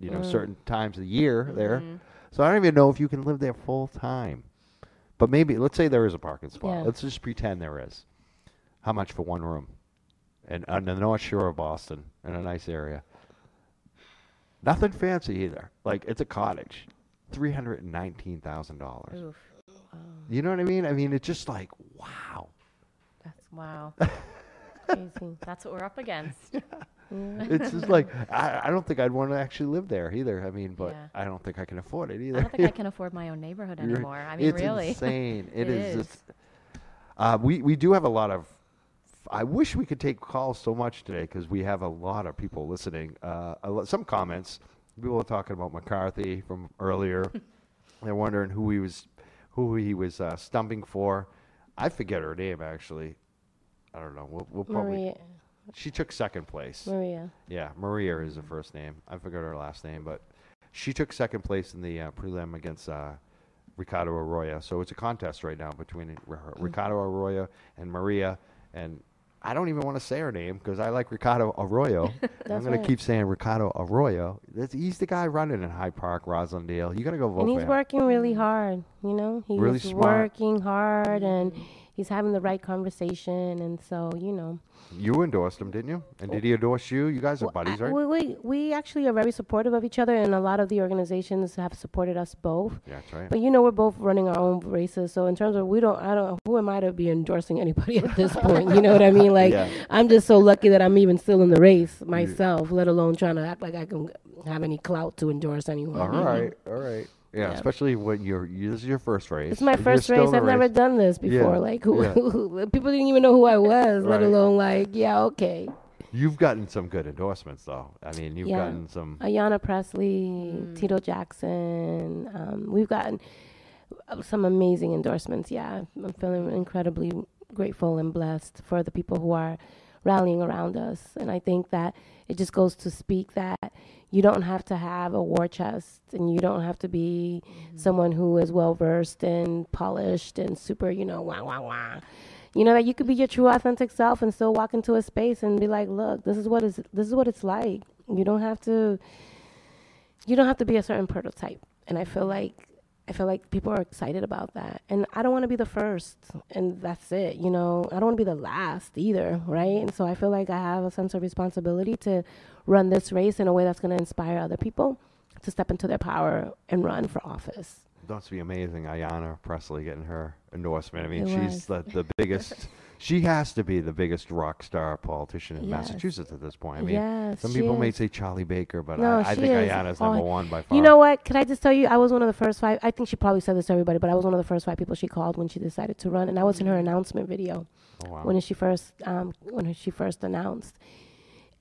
you know, mm. certain times of the year there. Mm-hmm. So I don't even know if you can live there full time. But maybe, let's say there is a parking spot. Yeah. Let's just pretend there is. How much for one room? And on the North Shore of Boston, in a nice area. Nothing fancy either. Like it's a cottage, three hundred and nineteen thousand dollars. You know what I mean? I mean, it's just like wow. That's wow [LAUGHS] that's what we're up against [LAUGHS] it's just like I, I don't think I'd want to actually live there either. I mean, but Yeah. I don't think I can afford it either. I don't think I [LAUGHS] can afford my own neighborhood anymore. I mean, really. it's really. insane. [LAUGHS] It is. is. Just, uh, we we do have a lot of. I wish we could take calls so much today because we have a lot of people listening. Uh, a lo- some comments. People are talking about McCarthy from earlier. [LAUGHS] They're wondering who he was, who he was uh, stumping for. I forget her name actually. I don't know. We'll, we'll probably. Maria. She took second place. Maria. Yeah, Maria is the first name. I forgot her last name, but she took second place in the uh, prelim against uh, Ricardo Arroyo. So it's a contest right now between R- Ricardo Arroyo and Maria. And I don't even want to say her name because I like Ricardo Arroyo. [LAUGHS] I'm going right. to keep saying Ricardo Arroyo. That's, he's the guy running in Hyde Park, Roslindale. You got to go vote And for he's working really hard, you know? He's Really smart. working hard and he's having the right conversation. And so, you know. You endorsed him, didn't you? And did he endorse you? You guys are Well, buddies, right? We, we, we actually are very supportive of each other, and a lot of the organizations have supported us both. yeah, that's right. But you know, we're both running our own races, so in terms of we don't, I don't, who am I to be endorsing anybody at this [LAUGHS] point? You know what I mean? Like, Yeah. I'm just so lucky that I'm even still in the race myself, let alone trying to act like I can have any clout to endorse anyone. All right, all right. Yeah, Yeah. especially when you're, you, this is your first race. It's my first race. I've never done this before. Yeah, Like, who, yeah. [LAUGHS] people didn't even know who I was, let alone like, yeah, okay. You've gotten some good endorsements, though. I mean, you've Yeah. gotten some. Ayanna Presley, Tito Jackson. Um, we've gotten some amazing endorsements. Yeah, I'm feeling incredibly grateful and blessed for the people who are rallying around us. And I think that it just goes to speak that you don't have to have a war chest and you don't have to be mm-hmm. someone who is well versed and polished and super, you know, wah, wah, wah. You know that you could be your true authentic self and still walk into a space and be like, look, this is what is this is what it's like. You don't have to you don't have to be a certain prototype. And I feel like I feel like people are excited about that. And I don't want to be the first and that's it, you know. I don't want to be the last either, right? And so I feel like I have a sense of responsibility to run this race in a way that's going to inspire other people to step into their power and run for office. That's be amazing, Ayanna Presley getting her endorsement. I mean, It she's the, the biggest. [LAUGHS] she has to be the biggest rock star politician in Yes. Massachusetts at this point. I mean, Yes, some people may say Charlie Baker, but No, I, I think is. Ayanna's number one by far. You know what? Can I just tell you, I was one of the first five. I think she probably said this to everybody, but I was one of the first five people she called when she decided to run, and I was in her announcement video Oh, wow. when she first um, when she first announced.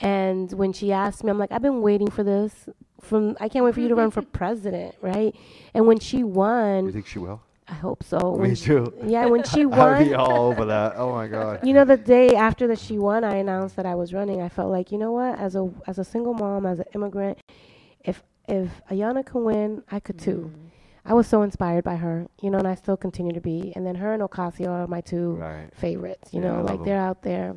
And when she asked me, I'm like, I've been waiting for this. From I can't wait for you to run for [LAUGHS] president, right? And when she won, you think she will? I hope so. Me When- too. Yeah, when she won. [LAUGHS] I'd be all over that. Oh my god. you know, the day after that she won, I announced that I was running. I felt like, you know what? As a as a single mom, as an immigrant, if if Ayanna can win, I could too. Mm-hmm. I was so inspired by her, you know, and I still continue to be. And then her and Ocasio are my two Right. favorites. You Yeah, know, like like 'em. they're out there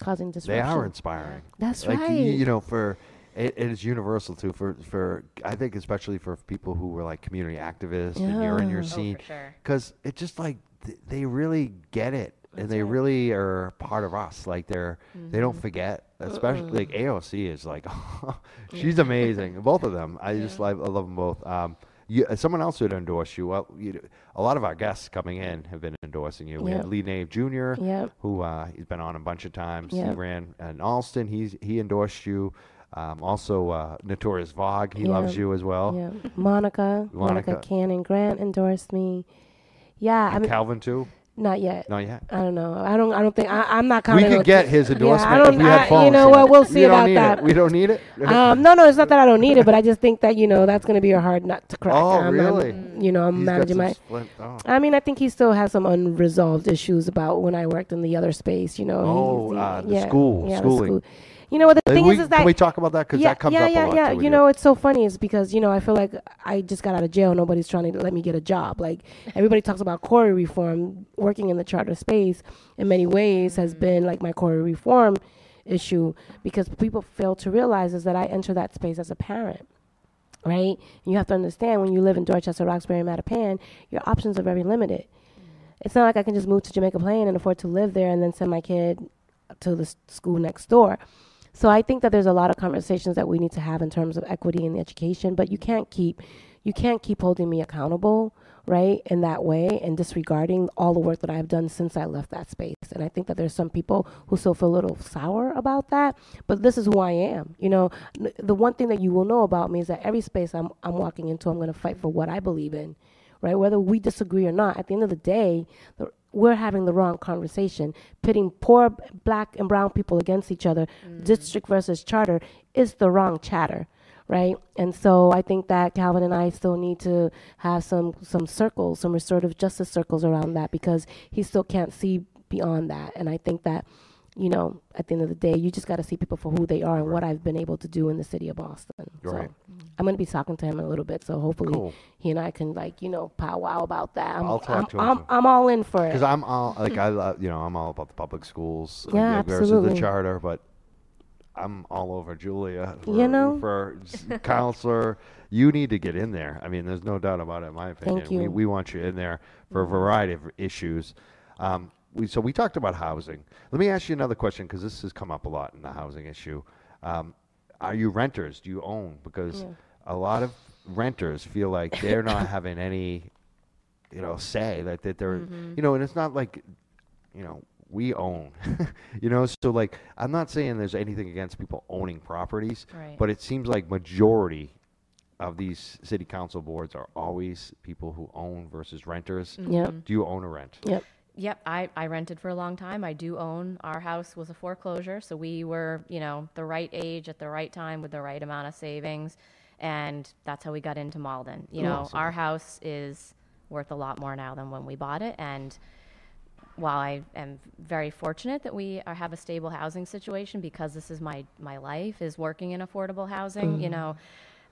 causing disruption. They are inspiring. That's like right. you know for it, it is universal too for for I think especially for people who were like community activists and you're in your Yeah. Oh, scene sure. because it just like th- they really get it and they right. really are part of us like they're they don't forget especially like AOC is like [LAUGHS] she's amazing both of them I just love I love them both um you, uh, someone else would endorse you well you, a lot of our guests coming in have been endorsing you we Yeah. had Lee Nave Jr Yep. who uh, he's been on a bunch of times. He Yep. ran in Allston. He's he endorsed you. Um, also, uh, Notorious Vog. He Yeah. loves you as well. Yeah, Monica, Monica, Monica. Cannon Grant endorsed me. Yeah, I mean, Calvin too. not yet. Not yet. I don't know. I don't. I don't think. I, I'm not We counting. could on- get his Yeah, endorsement I don't. if we had phones. you know what? We'll see we don't about need that. It. We don't need it. [LAUGHS] um, no, no, it's not that I don't need it, but I just think that you know that's going to be a hard nut to crack. Oh, I'm- I'm- really? you know, I'm He's managing my. splint- oh. I mean, I think he still has some unresolved issues about when I worked in the other space. You know. Oh, He's- uh, the school- yeah, the school. You know what the thing we- is? Is can that we talk about that because yeah, that comes yeah, up yeah, a lot yeah. too with You know, it's so funny is because you know I feel like I just got out of jail. Nobody's trying to let me get a job. Like everybody talks about CORI reform. Working in the charter space in many ways has mm-hmm. been like my CORI reform issue because people fail to realize is that I enter that space as a parent. Right? You have to understand when you live in Dorchester, Roxbury, Mattapan, your options are very limited. Mm. It's not like I can just move to Jamaica Plain and afford to live there and then send my kid to the school next door. So I think that there's a lot of conversations that we need to have in terms of equity in education, but you can't keep you can't keep holding me accountable right, in that way and disregarding all the work that I've done since I left that space. And I think that there's some people who still feel a little sour about that, but this is who I am. You know, the one thing that you will know about me is that every space I'm, I'm walking into, I'm going to fight for what I believe in, right? Whether we disagree or not, at the end of the day, the, we're having the wrong conversation. Pitting poor black and brown people against each other, mm. district versus charter, is the wrong chatter right? And so I think that Calvin and I still need to have some some circles, some restorative justice circles around that because he still can't see beyond that. And I think that, you know, at the end of the day, you just got to see people for who they are and what I've been able to do in the city of Boston. Right. So I'm going to be talking to him in a little bit. So hopefully Cool. he and I can like, you know, powwow about that. I'm, I'll talk I'm, to him I'm, too. I'm all in for it. Because I'm all [CLEARS THROAT] like I love you know I'm all about the public schools Yeah, versus the charter, but I'm all over Julia. For, You know? for counselor, you need to get in there. I mean, there's no doubt about it. In my opinion, We, you. we want you in there for a variety of issues. Um, we so we talked about housing. Let me ask you another question because this has come up a lot in the housing issue. Um, are you renters? Do you own? Because a lot of renters feel like they're not [LAUGHS] having any you know, say that, that they're, you know, and it's not like, you know, we own, [LAUGHS] you know, so like, I'm not saying there's anything against people owning properties, Right. but it seems like majority of these city council boards are always people who own versus renters. Yep. Do you own or rent? Yep. Yep, I, I rented for a long time. I do own. Our house was a foreclosure, so we were, you know, the right age at the right time with the right amount of savings, and that's how we got into Malden. You know, Awesome. our house is worth a lot more now than when we bought it, and while I am very fortunate that we are, have a stable housing situation because this is my my life is working in affordable housing, you mm-hmm. know,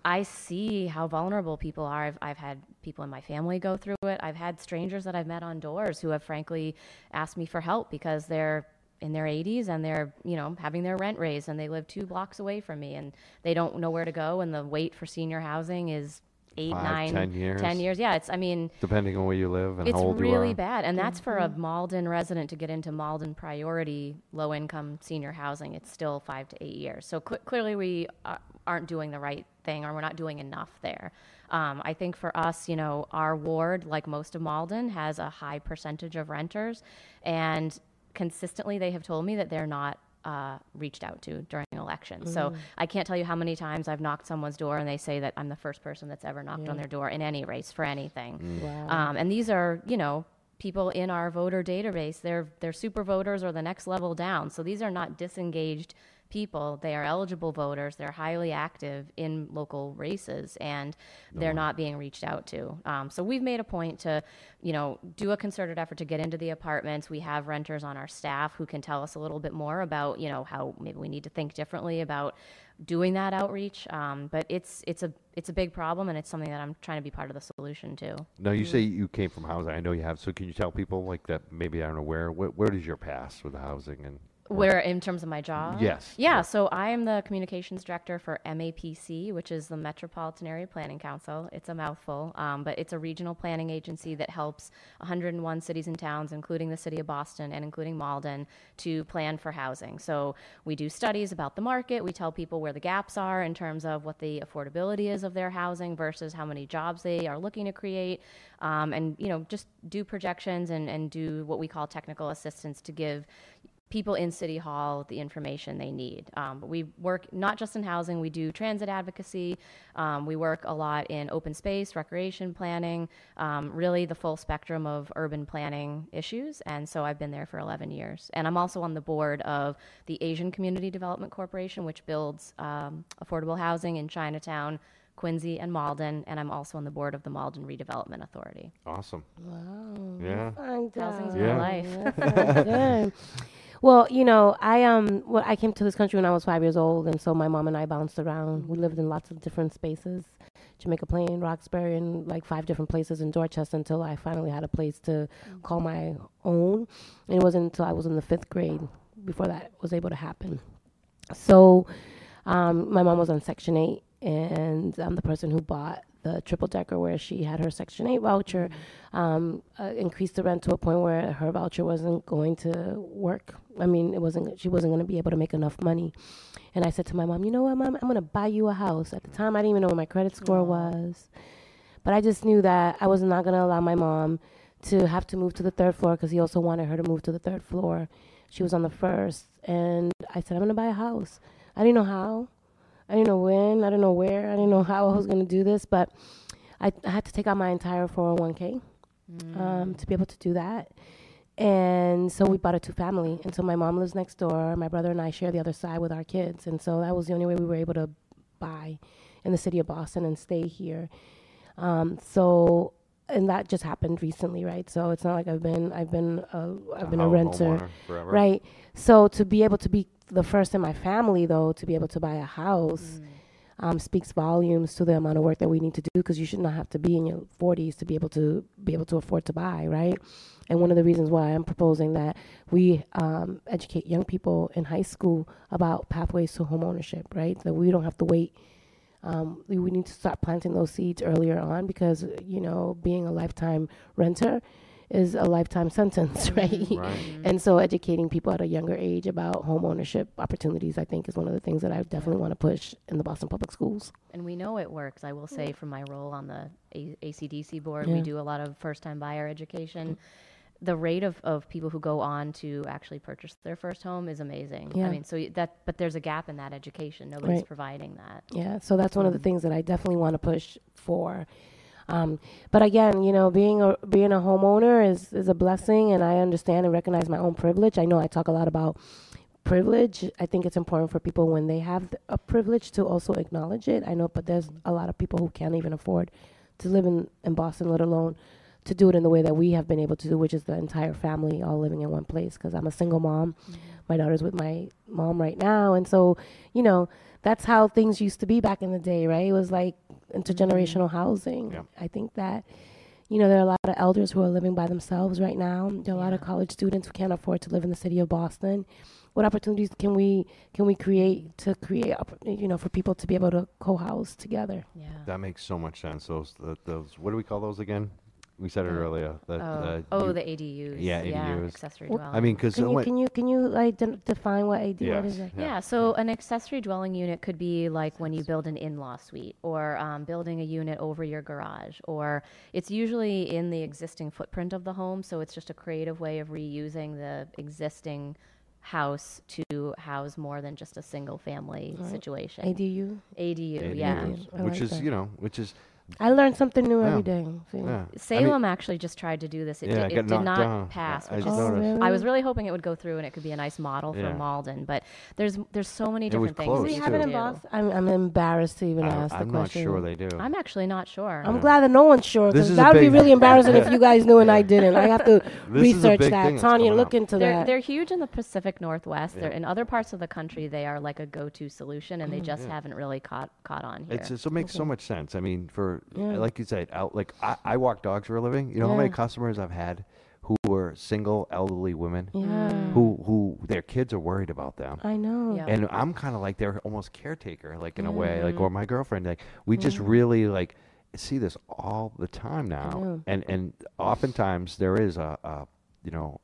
I see how vulnerable people are. I've, I've had people in my family go through it. I've had strangers that I've met on doors who have frankly asked me for help because they're in their 80s and they're, you know, having their rent raised and they live two blocks away from me and they don't know where to go and the wait for senior housing is eight, Five, nine, 10 years. 10 years. Yeah, it's, I mean, Depending on where you live and it's how old you are. really bad, and that's for a Malden resident to get into Malden priority low-income senior housing. It's still five to eight years. So cl- clearly, we uh, aren't doing the right thing, or we're not doing enough there. Um, I think for us, you know, our ward, like most of Malden, has a high percentage of renters, and consistently they have told me that they're not uh, reached out to during elections. So I can't tell you how many times I've knocked someone's door and they say that I'm the first person that's ever knocked on their door in any race for anything. Um, and these are, you know, people in our voter database. They're they're super voters or the next level down. So these are not disengaged people. They are eligible voters. They're highly active in local races, and they're not being reached out to. Um, so we've made a point to, you know, do a concerted effort to get into the apartments. We have renters on our staff who can tell us a little bit more about, you know, how maybe we need to think differently about doing that outreach. Um, but it's it's a it's a big problem, and it's something that I'm trying to be part of the solution to. Now you say you came from housing. I know you have. So can you tell people like that maybe aren't aware? Where, where is your past with housing and? Where, in terms of my job? Yes, Yeah, so I am the communications director for MAPC, which is the Metropolitan Area Planning Council. It's a mouthful, um, but it's a regional planning agency that helps 101 cities and towns, including the city of Boston and including Malden, to plan for housing. So we do studies about the market. We tell people where the gaps are in terms of what the affordability is of their housing versus how many jobs they are looking to create, um, and you know just do projections and, and do what we call technical assistance to give people in City Hall the information they need. Um, but we work not just in housing, we do transit advocacy. Um, we work a lot in open space, recreation planning, um, really the full spectrum of urban planning issues. And so I've been there for 11 years. And I'm also on the board of the Asian Community Development Corporation, which builds um, affordable housing in Chinatown. Quincy and Malden, and I'm also on the board of the Malden Redevelopment Authority. Awesome. Wow. Yeah. Find Housing's out. Yeah. my life. That's good. [LAUGHS] Well, you know, I um, well, I came to this country when I was five years old, and so my mom and I bounced around. We lived in lots of different spaces, Jamaica Plain, Roxbury, and like five different places in Dorchester until I finally had a place to call my own. And it wasn't until I was in the fifth grade before that was able to happen. So, um, my mom was on Section Eight, and I'm the person who bought the triple decker where she had her Section 8 voucher, um, uh, increased the rent to a point where her voucher wasn't going to work. I mean, it wasn't. She wasn't going to be able to make enough money. And I said to my mom, "You know what, mom? I'm going to buy you a house." At the time, I didn't even know what my credit score was. But I just knew that I was not going to allow my mom to have to move to the third floor because he also wanted her to move to the third floor. She was on the first. And I said, I'm going to buy a house. I didn't know how. I didn't know when. I didn't know where. I didn't know how I was going to do this. But I, I had to take out my entire 401k um, to be able to do that. And so we bought a two family. And so my mom lives next door. My brother and I share the other side with our kids. And so that was the only way we were able to buy in the city of Boston and stay here. Um, so and that just happened recently, right? So it's not like I've been I've been a, I've been a renter, forever. right? So to be able to be the first in my family, though, to be able to buy a house, um, speaks volumes to the amount of work that we need to do. Because you should not have to be in your 40s to be able to be able to afford to buy, right? And one of the reasons why I'm proposing that we um, educate young people in high school about pathways to home ownership, right? That we don't have to wait um, we, we need to start planting those seeds earlier on because you know being a lifetime renter is a lifetime [LAUGHS] sentence right? Right. and so educating people at a younger age about home ownership opportunities i think is one of the things that i definitely want to push in the boston public schools And we know it works. I will say, from my role on the A- ACDC board, Yeah. we do a lot of first time buyer education. The rate of, of people who go on to actually purchase their first home is amazing. Yeah. I mean, so that, but there's a gap in that education. Nobody's Right. providing that. Yeah, so that's one of the um, things that I definitely want to push for. Um, but again, you know, being a being a homeowner is is a blessing, and I understand and recognize my own privilege. I know I talk a lot about privilege. I think it's important for people when they have a privilege to also acknowledge it. I know, but there's a lot of people who can't even afford to live in in Boston, let alone to do it in the way that we have been able to do, which is the entire family all living in one place. Because I'm a single mom, my daughter's with my mom right now, and so you know that's how things used to be back in the day, right? It was like intergenerational mm-hmm. housing. Yeah. I think that you know there are a lot of elders who are living by themselves right now. There are a lot of college students who can't afford to live in the city of Boston. What opportunities can we can we create to create you know for people to be able to co-house together? Yeah. That makes so much sense. Those, those, what do we call those again? We said it earlier. The, Oh, the oh you- the ADUs. yeah, ADUs. accessory Well, dwelling. I mean, because Can you can you can you like de- define what AD what is Yes. it? Yeah. Yeah. so an accessory dwelling unit could be like when you build an in-law suite or um, building a unit over your garage, or it's usually in the existing footprint of the home. So it's just a creative way of reusing the existing house to house more than just a single family situation. ADU. ADU, yeah. ADUs, I which like is that. you know, which is I learn something new Yeah. every day. See? yeah. I mean, Salem actually just tried to do this. It, Yeah, did, it it did not down. pass, I which just is Oh, really? I was really hoping it would go through and it could be a nice model Yeah. for Malden. But there's there's so many It different things. close, Do we have it in. Boston? I'm, I'm embarrassed to even I, ask the question. I'm not question. sure they do. I'm actually not sure. I'm glad that no one's sure because that would be really embarrassing if you guys knew and I didn't. I have to [LAUGHS] This research that. Tanya, look into They're, that. they're huge in the Pacific Northwest. They're in other parts of the country. They are like a go-to solution, and they Mm. just haven't really caught caught on here. It's just, it makes so much sense. I mean, for Yeah. like you said, out like I, I walk dogs for a living. You know how many customers I've had who were single elderly women yeah, who who their kids are worried about them. I know. Yeah. and I'm kind of like their almost caretaker, like in a way, like Mm-hmm. or my girlfriend. Like we just really like see this all the time now, and and oftentimes there is a, a you know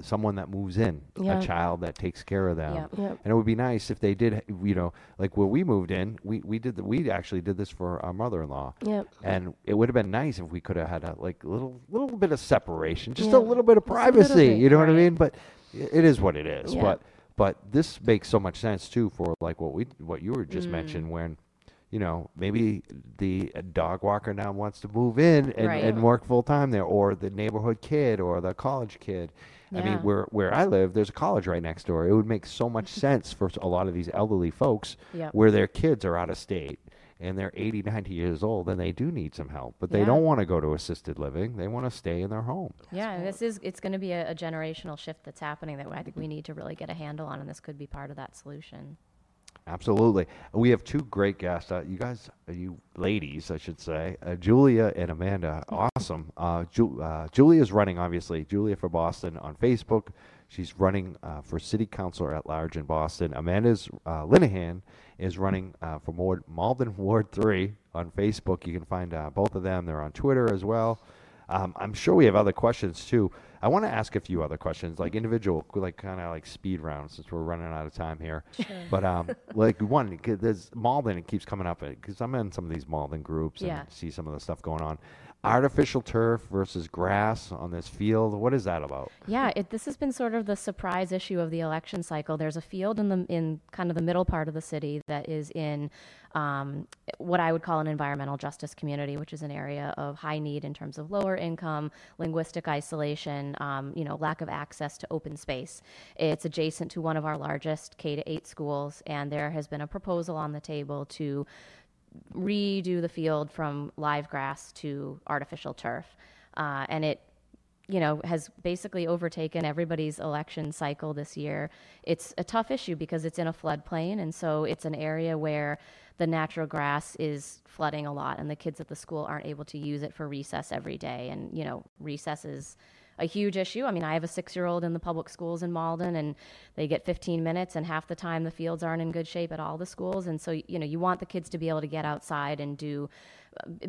someone that moves in, Yeah. a child that takes care of them. Yep. Yep. And it would be nice if they did, you know, like where we moved in, we, we did the, we actually did this for our mother-in-law. Yep. And it would have been nice if we could have had a like little little bit of separation, just a little bit of Just a little privacy. bit, you know what I mean? But it is what it is. But but this makes so much sense too for like what we what you were Mm. just mentioned when you know maybe the dog walker now wants to move in and, Right. and work full time there or the neighborhood kid or the college kid i mean where where i live there's a college right next door it would make so much [LAUGHS] sense for a lot of these elderly folks Yep. where their kids are out of state and they're 80 90 years old and they do need some help but they Yeah. don't want to go to assisted living they want to stay in their home yeah, this is it's going to be a, a generational shift that's happening that I think we need to really get a handle on, and this could be part of that solution. Absolutely. We have two great guests. Uh, you guys, uh, you ladies, I should say, uh, Julia and Amanda. Awesome. Uh, Ju- uh, Julia is running, obviously, Julia for Boston on Facebook. She's running uh, for city councilor at large in Boston. Amanda's uh, Linehan is running uh, for Ward, Malden [LAUGHS] Ward 3 on Facebook. You can find both of them. They're on Twitter as well. Um, I'm sure we have other questions too. I want to ask a few other questions, like individual, like kind of like speed rounds, since we're running out of time here. But um, [LAUGHS] like one, 'cause there's Malden. It keeps coming up because I'm in some of these Malden groups and Yeah. see some of the stuff going on. Artificial turf versus grass on this field. What is that about? Yeah, it, this has been sort of the surprise issue of the election cycle. There's a field in the in kind of the middle part of the city that is in um, what I would call an environmental justice community, which is an area of high need in terms of lower income, linguistic isolation, um, you know, lack of access to open space. It's adjacent to one of our largest K to eight schools, and there has been a proposal on the table to redo the field from live grass to artificial turf. Uh, and it, you know, has basically overtaken everybody's election cycle this year. It's a tough issue because it's in a floodplain, and so it's an area where the natural grass is flooding a lot, and the kids at the school aren't able to use it for recess every day. And, you know, recess is a huge issue. I mean, I have a six year old in the public schools in Malden, and they get 15 minutes, and half the time the fields aren't in good shape at all the schools. And so, you know, you want the kids to be able to get outside and do,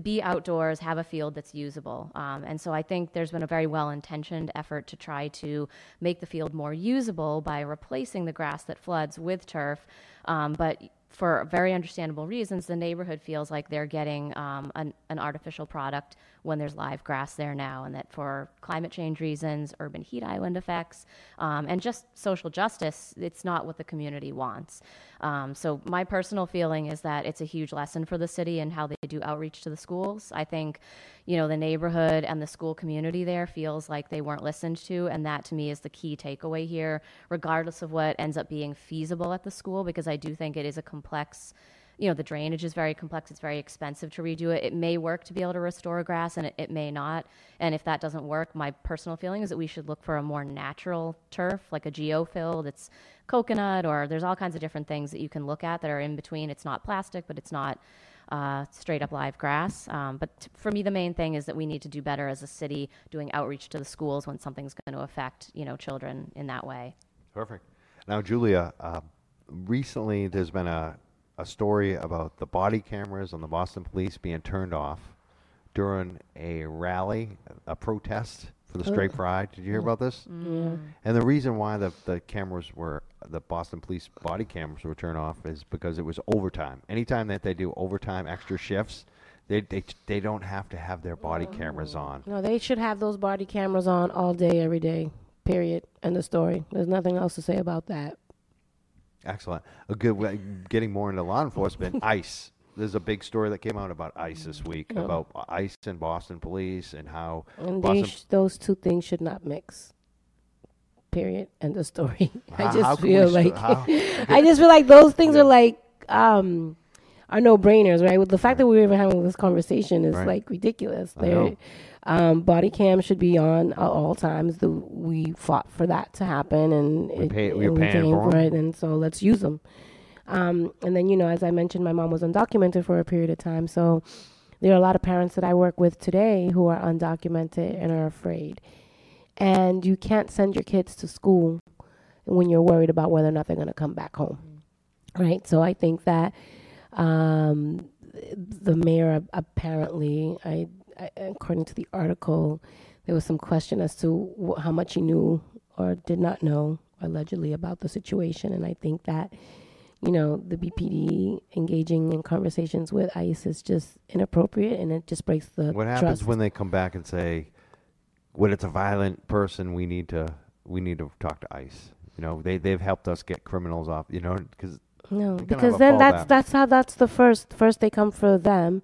be outdoors, have a field that's usable. Um, and so I think there's been a very well intentioned effort to try to make the field more usable by replacing the grass that floods with turf. Um, but for very understandable reasons, the neighborhood feels like they're getting um, an, an artificial product when there's live grass there now, and that for climate change reasons, urban heat island effects, um, and just social justice, it's not what the community wants. Um, so my personal feeling is that it's a huge lesson for the city and how they do outreach to the schools. I think, you know, the neighborhood and the school community there feels like they weren't listened to, and that to me is the key takeaway here, regardless of what ends up being feasible at the school, because I do think it is a complex you know the drainage is very complex it's very expensive to redo it. It may work to be able to restore grass and it, it may not. And if that doesn't work my personal feeling is that we should look for a more natural turf like a geofill that's coconut or there's all kinds of different things that you can look at that are in between. It's not plastic but it's not uh, straight up live grass. Um, but t- for me the main thing is that we need to do better as a city doing outreach to the schools when something's going to affect you know children in that way. Perfect. Now, Julia, uh, recently there's been a, a story about the body cameras on the Boston Police being turned off during a rally, a protest for the Straight oh. Pride. Did you hear about this? Yeah. And the reason why the, the cameras were, the Boston Police body cameras were turned off is because it was overtime. Anytime that they do overtime extra shifts, they, they, they don't have to have their body cameras oh. on. No, they should have those body cameras on all day, every day. Period. End of story. There's nothing else to say about that. Excellent. A good way, getting more into law enforcement. [LAUGHS] ICE. There's a big story that came out about ICE this week Oh. about ICE and Boston Police and how And Boston. sh- those two things should not mix. Period. End of story. [LAUGHS] how- I just how can feel like how- [LAUGHS] I just feel like those things Yeah. are like um are no brainers, right? With the fact that we're even having this conversation is Right. like ridiculous. Know. Um, body cam should be on at all times. The, we fought for that to happen, and We pay- we're and we came for it, and so let's use them. Um, and then you know, as I mentioned, my mom was undocumented for a period of time, so there are a lot of parents that I work with today who are undocumented and are afraid. And you can't send your kids to school when you're worried about whether or not they're going to come back home. Right? So I think that um, the mayor apparently, I, according to the article, there was some question as to how much he knew or did not know allegedly about the situation. And I think that, you know, the BPD engaging in conversations with ICE is just inappropriate and it just breaks the what happens trust. when they come back and say, when it's a violent person, we need to we need to talk to ICE. You know, they they've helped us get criminals off. You know, because No, You can have because then that's fallback. that's how that's the first first they come for them,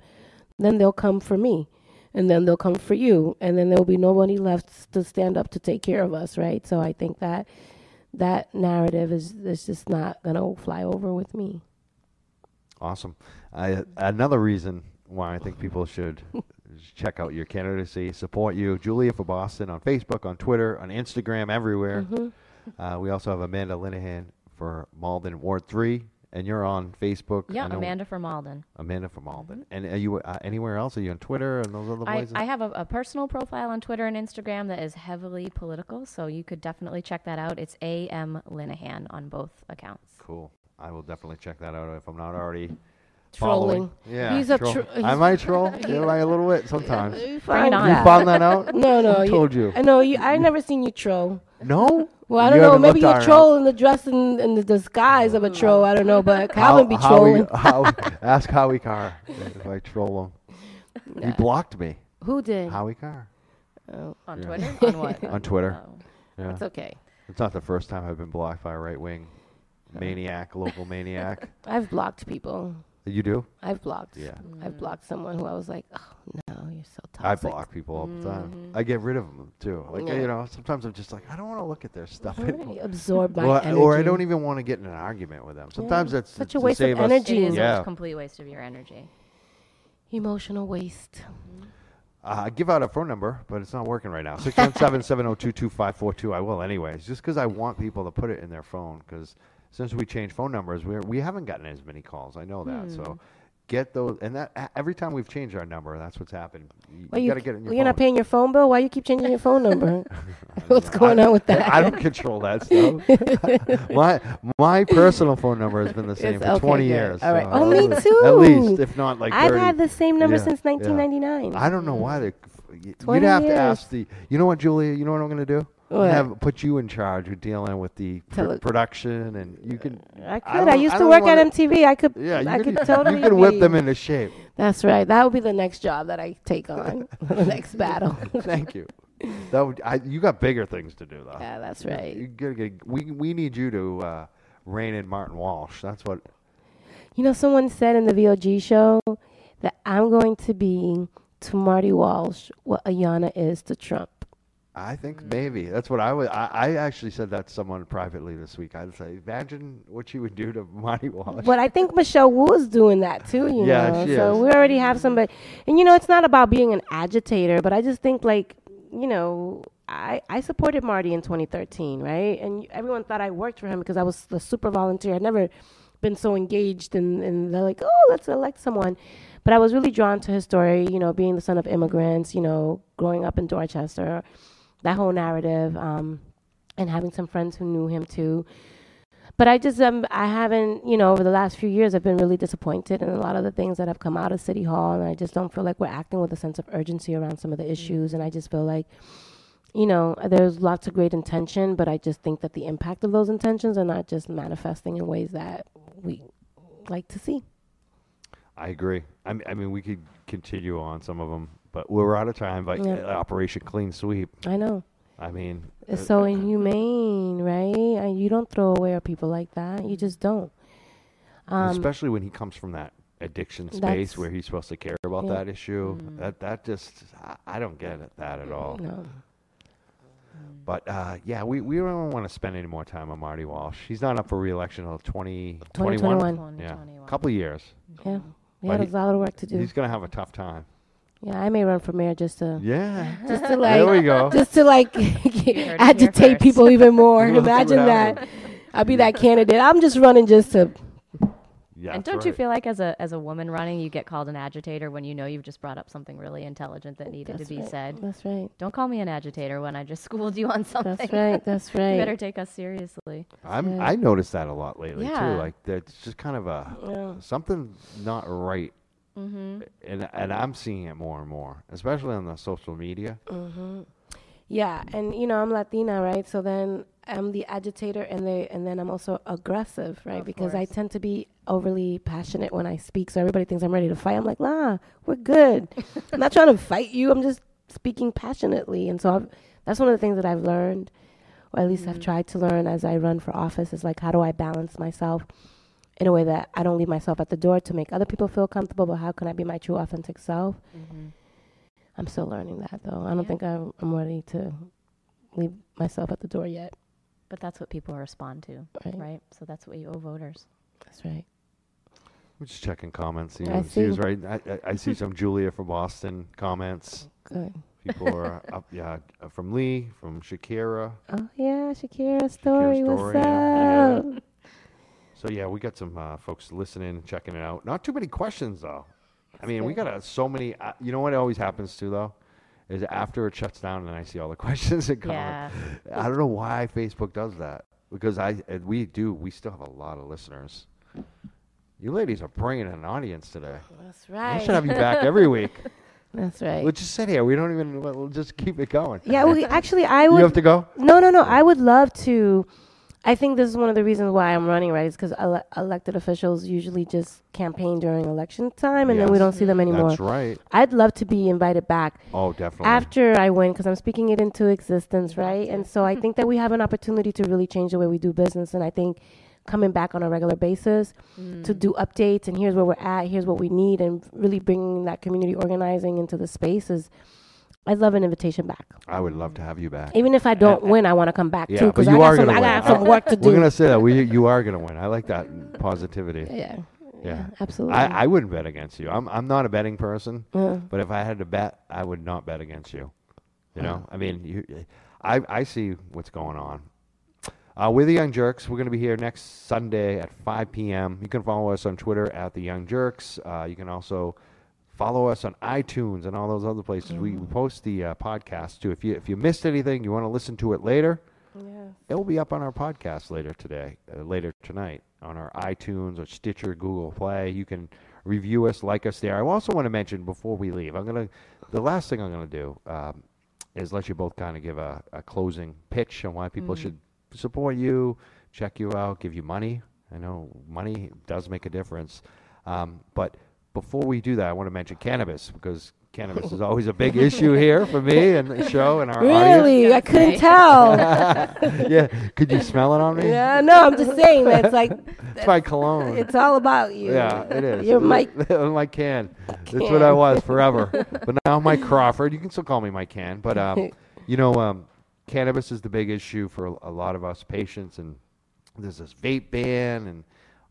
then they'll come for me, and then they'll come for you, and then there'll be nobody left to stand up to take care of us, right? So I think that that narrative is is just not gonna fly over with me. Awesome. I, another reason why I think people should [LAUGHS] check out your candidacy, support you, Julia for Boston on Facebook, on Twitter, on Instagram, everywhere. Mm-hmm. Uh, we also have Amanda Linehan for Malden Ward Three, and you're on Facebook. yeah know- amanda from Alden. Amanda from Malden. And are you uh, anywhere else? Are you on Twitter and those other I, places? I have a, a personal profile on Twitter and Instagram that is heavily political, so you could definitely check that out. It's AM Linehan on both accounts. Cool. I will definitely check that out if I'm not already following. Trolling. Yeah, He's a troll. tro- I might troll. [LAUGHS] Am I a little bit sometimes? You Bring it find on. You found that out? [LAUGHS] No, no. Who told you? I know you. I never seen you troll. No. Well, I don't know. Maybe you're troll in the dress and in, the disguise of a troll. I don't know, but Calvin be trolling. [LAUGHS] Howie, Howie, ask Howie Carr if I troll him. He blocked me. Who did? Howie Carr Oh, On Yeah. Twitter? on what? on Twitter. Oh. Yeah. it's okay. It's not the first time I've been blocked by a right wing maniac, local maniac. I've blocked people. You do? I've blocked. Yeah. I've blocked someone who I was like, oh no, you're so toxic. I block people all the time. I get rid of them too. Like Yeah. you know, sometimes I'm just like, I don't want to look at their stuff. Right, Absorb my or, energy. or I don't even want to get in an argument with them. Sometimes that's Such to a waste of save us- energy. It is Yeah. a complete waste of your energy. Emotional waste. Uh, I give out a phone number, but it's not working right now. 617-702-2542. I will anyways, just because I want people to put it in their phone. Because since we changed phone numbers, we we haven't gotten as many calls. I know that. Hmm. So get those, and that every time we've changed our number, that's what's happened. You, Well, you got to get it your you're not paying your phone bill. Why you keep changing your phone number? [LAUGHS] [LAUGHS] What's going I- on with that? I don't control that stuff. [LAUGHS] my my personal phone number has been the same It's for okay, 20 good. years. All right. so Oh, me at too. least, if not like 30. I've had the same number Yeah, since yeah. 1999. I don't know why they. You'd 20 have to years. ask the. You know what, Julia? You know what I'm going to do? What? Have put you in charge of dealing with the pr- production, and you can. I could. don't- I, used to work wanna- at MTV. I could. Yeah, you I can, could [LAUGHS] totally. You can whip be- them into shape. That's right. That would be the next job that I take on. [LAUGHS] the next battle. [LAUGHS] Thank you. That would. I, you got bigger things to do though. yeah, that's You right. gotta get. We we need you to uh, rein in Martin Walsh. That's what. You know, someone said in the VOG show that I'm going to be to Marty Walsh what Ayanna is to Trump. I think Mm. maybe that's what I would. I, I actually said that to someone privately this week. I'd say, imagine what you would do to Marty Walsh. But I think Michelle Wu is doing that too, you Yeah, know. she so is. we already have somebody, and you know, it's not about being an agitator, but I just think like, you know, I I supported Marty in 2013, right? And everyone thought I worked for him because I was the super volunteer. I'd never been so engaged, and and they're like, oh, let's elect someone. But I was really drawn to his story, you know, being the son of immigrants, you know, growing up in Dorchester, that whole narrative, um, and having some friends who knew him too but I just um I haven't you know over the last few years I've been really disappointed in a lot of the things that have come out of City Hall and I just don't feel like we're acting with a sense of urgency around some of the issues and I just feel like you know there's lots of great intention but I just think that the impact of those intentions are not just manifesting in ways that we like to see. I agree. I mean, I mean, we could continue on some of them, but we're out of time. But Yeah. uh, Operation Clean Sweep. I know I mean, it's uh, so inhumane, right? And you don't throw away people like that. You just don't. Um, especially when he comes from that addiction space where he's supposed to care about Yeah. that issue. That that just I, I don't get it, that at all. no. But uh, yeah, we, we don't want to spend any more time on Marty Walsh. He's not up for reelection until 2021. 2021. Yeah, 2021. couple of years. Yeah. he But had he- a lot of work to do. He's gonna have a tough time. Yeah, I may run for mayor just to Yeah. just to there we go. just to like [LAUGHS] heard it here [LAUGHS] agitate people even more. We'll see what Imagine that. I'll be that candidate. I'm just running just to Yeah, and don't you feel like as a as a woman running, you get called an agitator when you know you've just brought up something really intelligent that needed That's to be right. said? That's right. Don't call me an agitator when I just [LAUGHS] schooled you on something. That's right. That's right. you better take us seriously. I'm, Yeah. I noticed that a lot lately Yeah. too. Like that's just kind of a Yeah. something not right, Mm-hmm. and and I'm seeing it more and more, especially on the social media. Yeah, and you know I'm Latina, right? So then I'm the agitator, and they and then I'm also aggressive, right? Of because I tend to be overly passionate when I speak. So everybody thinks I'm ready to fight. I'm like, nah, we're good. [LAUGHS] I'm not trying to fight you. I'm just speaking passionately, and so I've, that's one of the things that I've learned, or at least I've Mhm. tried to learn as I run for office. Is like, how do I balance myself in a way that I don't leave myself at the door to make other people feel comfortable, but how can I be my true authentic self? Mm-hmm. I'm still learning that though. I don't Yeah. think I'm, I'm ready to leave myself at the door yet. But that's what people respond to, Right. right? So that's what you owe voters. That's right. I'm just checking comments. See, I see who's right. I, I, I see some [LAUGHS] Julia from Boston comments. Good. People are [LAUGHS] up. Yeah, uh, from Lee, from Shakira. Oh yeah, Shakira story. What's story, yeah. up? So yeah, we got some uh, folks listening and checking it out. Not too many questions though. I mean, we got uh, so many. Uh, you know what always happens too though, is after it shuts down and I see all the [LAUGHS] questions that come. Yeah. I don't know why Facebook does that because I we do we still have a lot of listeners. You ladies are bringing an audience today. That's right. I should have you back every week. [LAUGHS] That's right. We'll just sit here. We don't even. We'll just keep it going. yeah, we, actually, I would. You have to go. No, no, no. I would love to. I think this is one of the reasons why I'm running, right? Is because ele- elected officials usually just campaign during election time, and then we don't see them anymore. That's right. I'd love to be invited back Oh, definitely. after I win, because I'm speaking it into existence, right? And so I think that we have an opportunity to really change the way we do business, and I think coming back on a regular basis to mm. do updates and here's where we're at, here's what we need, and really bringing that community organizing into the spaces. I'd love an invitation back. I would love to have you back. Even if I don't win, I want to come back Yeah, too but because you I are got some, I got some work to do. We're gonna say that we you are gonna win. I like that positivity. yeah, Yeah. absolutely. I, I wouldn't bet against you. I'm I'm not a betting person, Yeah. but if I had to bet, I would not bet against you. You know, I mean, you, I I see what's going on. Uh, we're the Young Jurks. We're going to be here next Sunday at 5 p.m. You can follow us on Twitter at the Young Jurks. Uh, you can also follow us on iTunes and all those other places. We, we post the uh, podcast too. If you if you missed anything, you want to listen to it later, yeah. it will be up on our podcast later today, uh, later tonight, on our iTunes or Stitcher, Google Play. You can review us, like us there. I also want to mention before we leave, I'm gonna, the last thing I'm gonna do um, is let you both kind of give a, a closing pitch on why people should support you, check you out, give you money. I know money does make a difference, um, but before we do that, I want to mention cannabis because cannabis is [LAUGHS] always a big issue here for me and the show and our audience. Really, I couldn't tell. [LAUGHS] [LAUGHS] yeah, could you smell it on me? yeah, no, I'm just saying that it's like It's my cologne. it's all about you. yeah, it is. You're Mike. Mike Can. That's what I was forever. but now I'm Mike Crawford. You can still call me Mike Can. But um, you know, um, cannabis is the big issue for a, a lot of us patients, and there's this vape ban and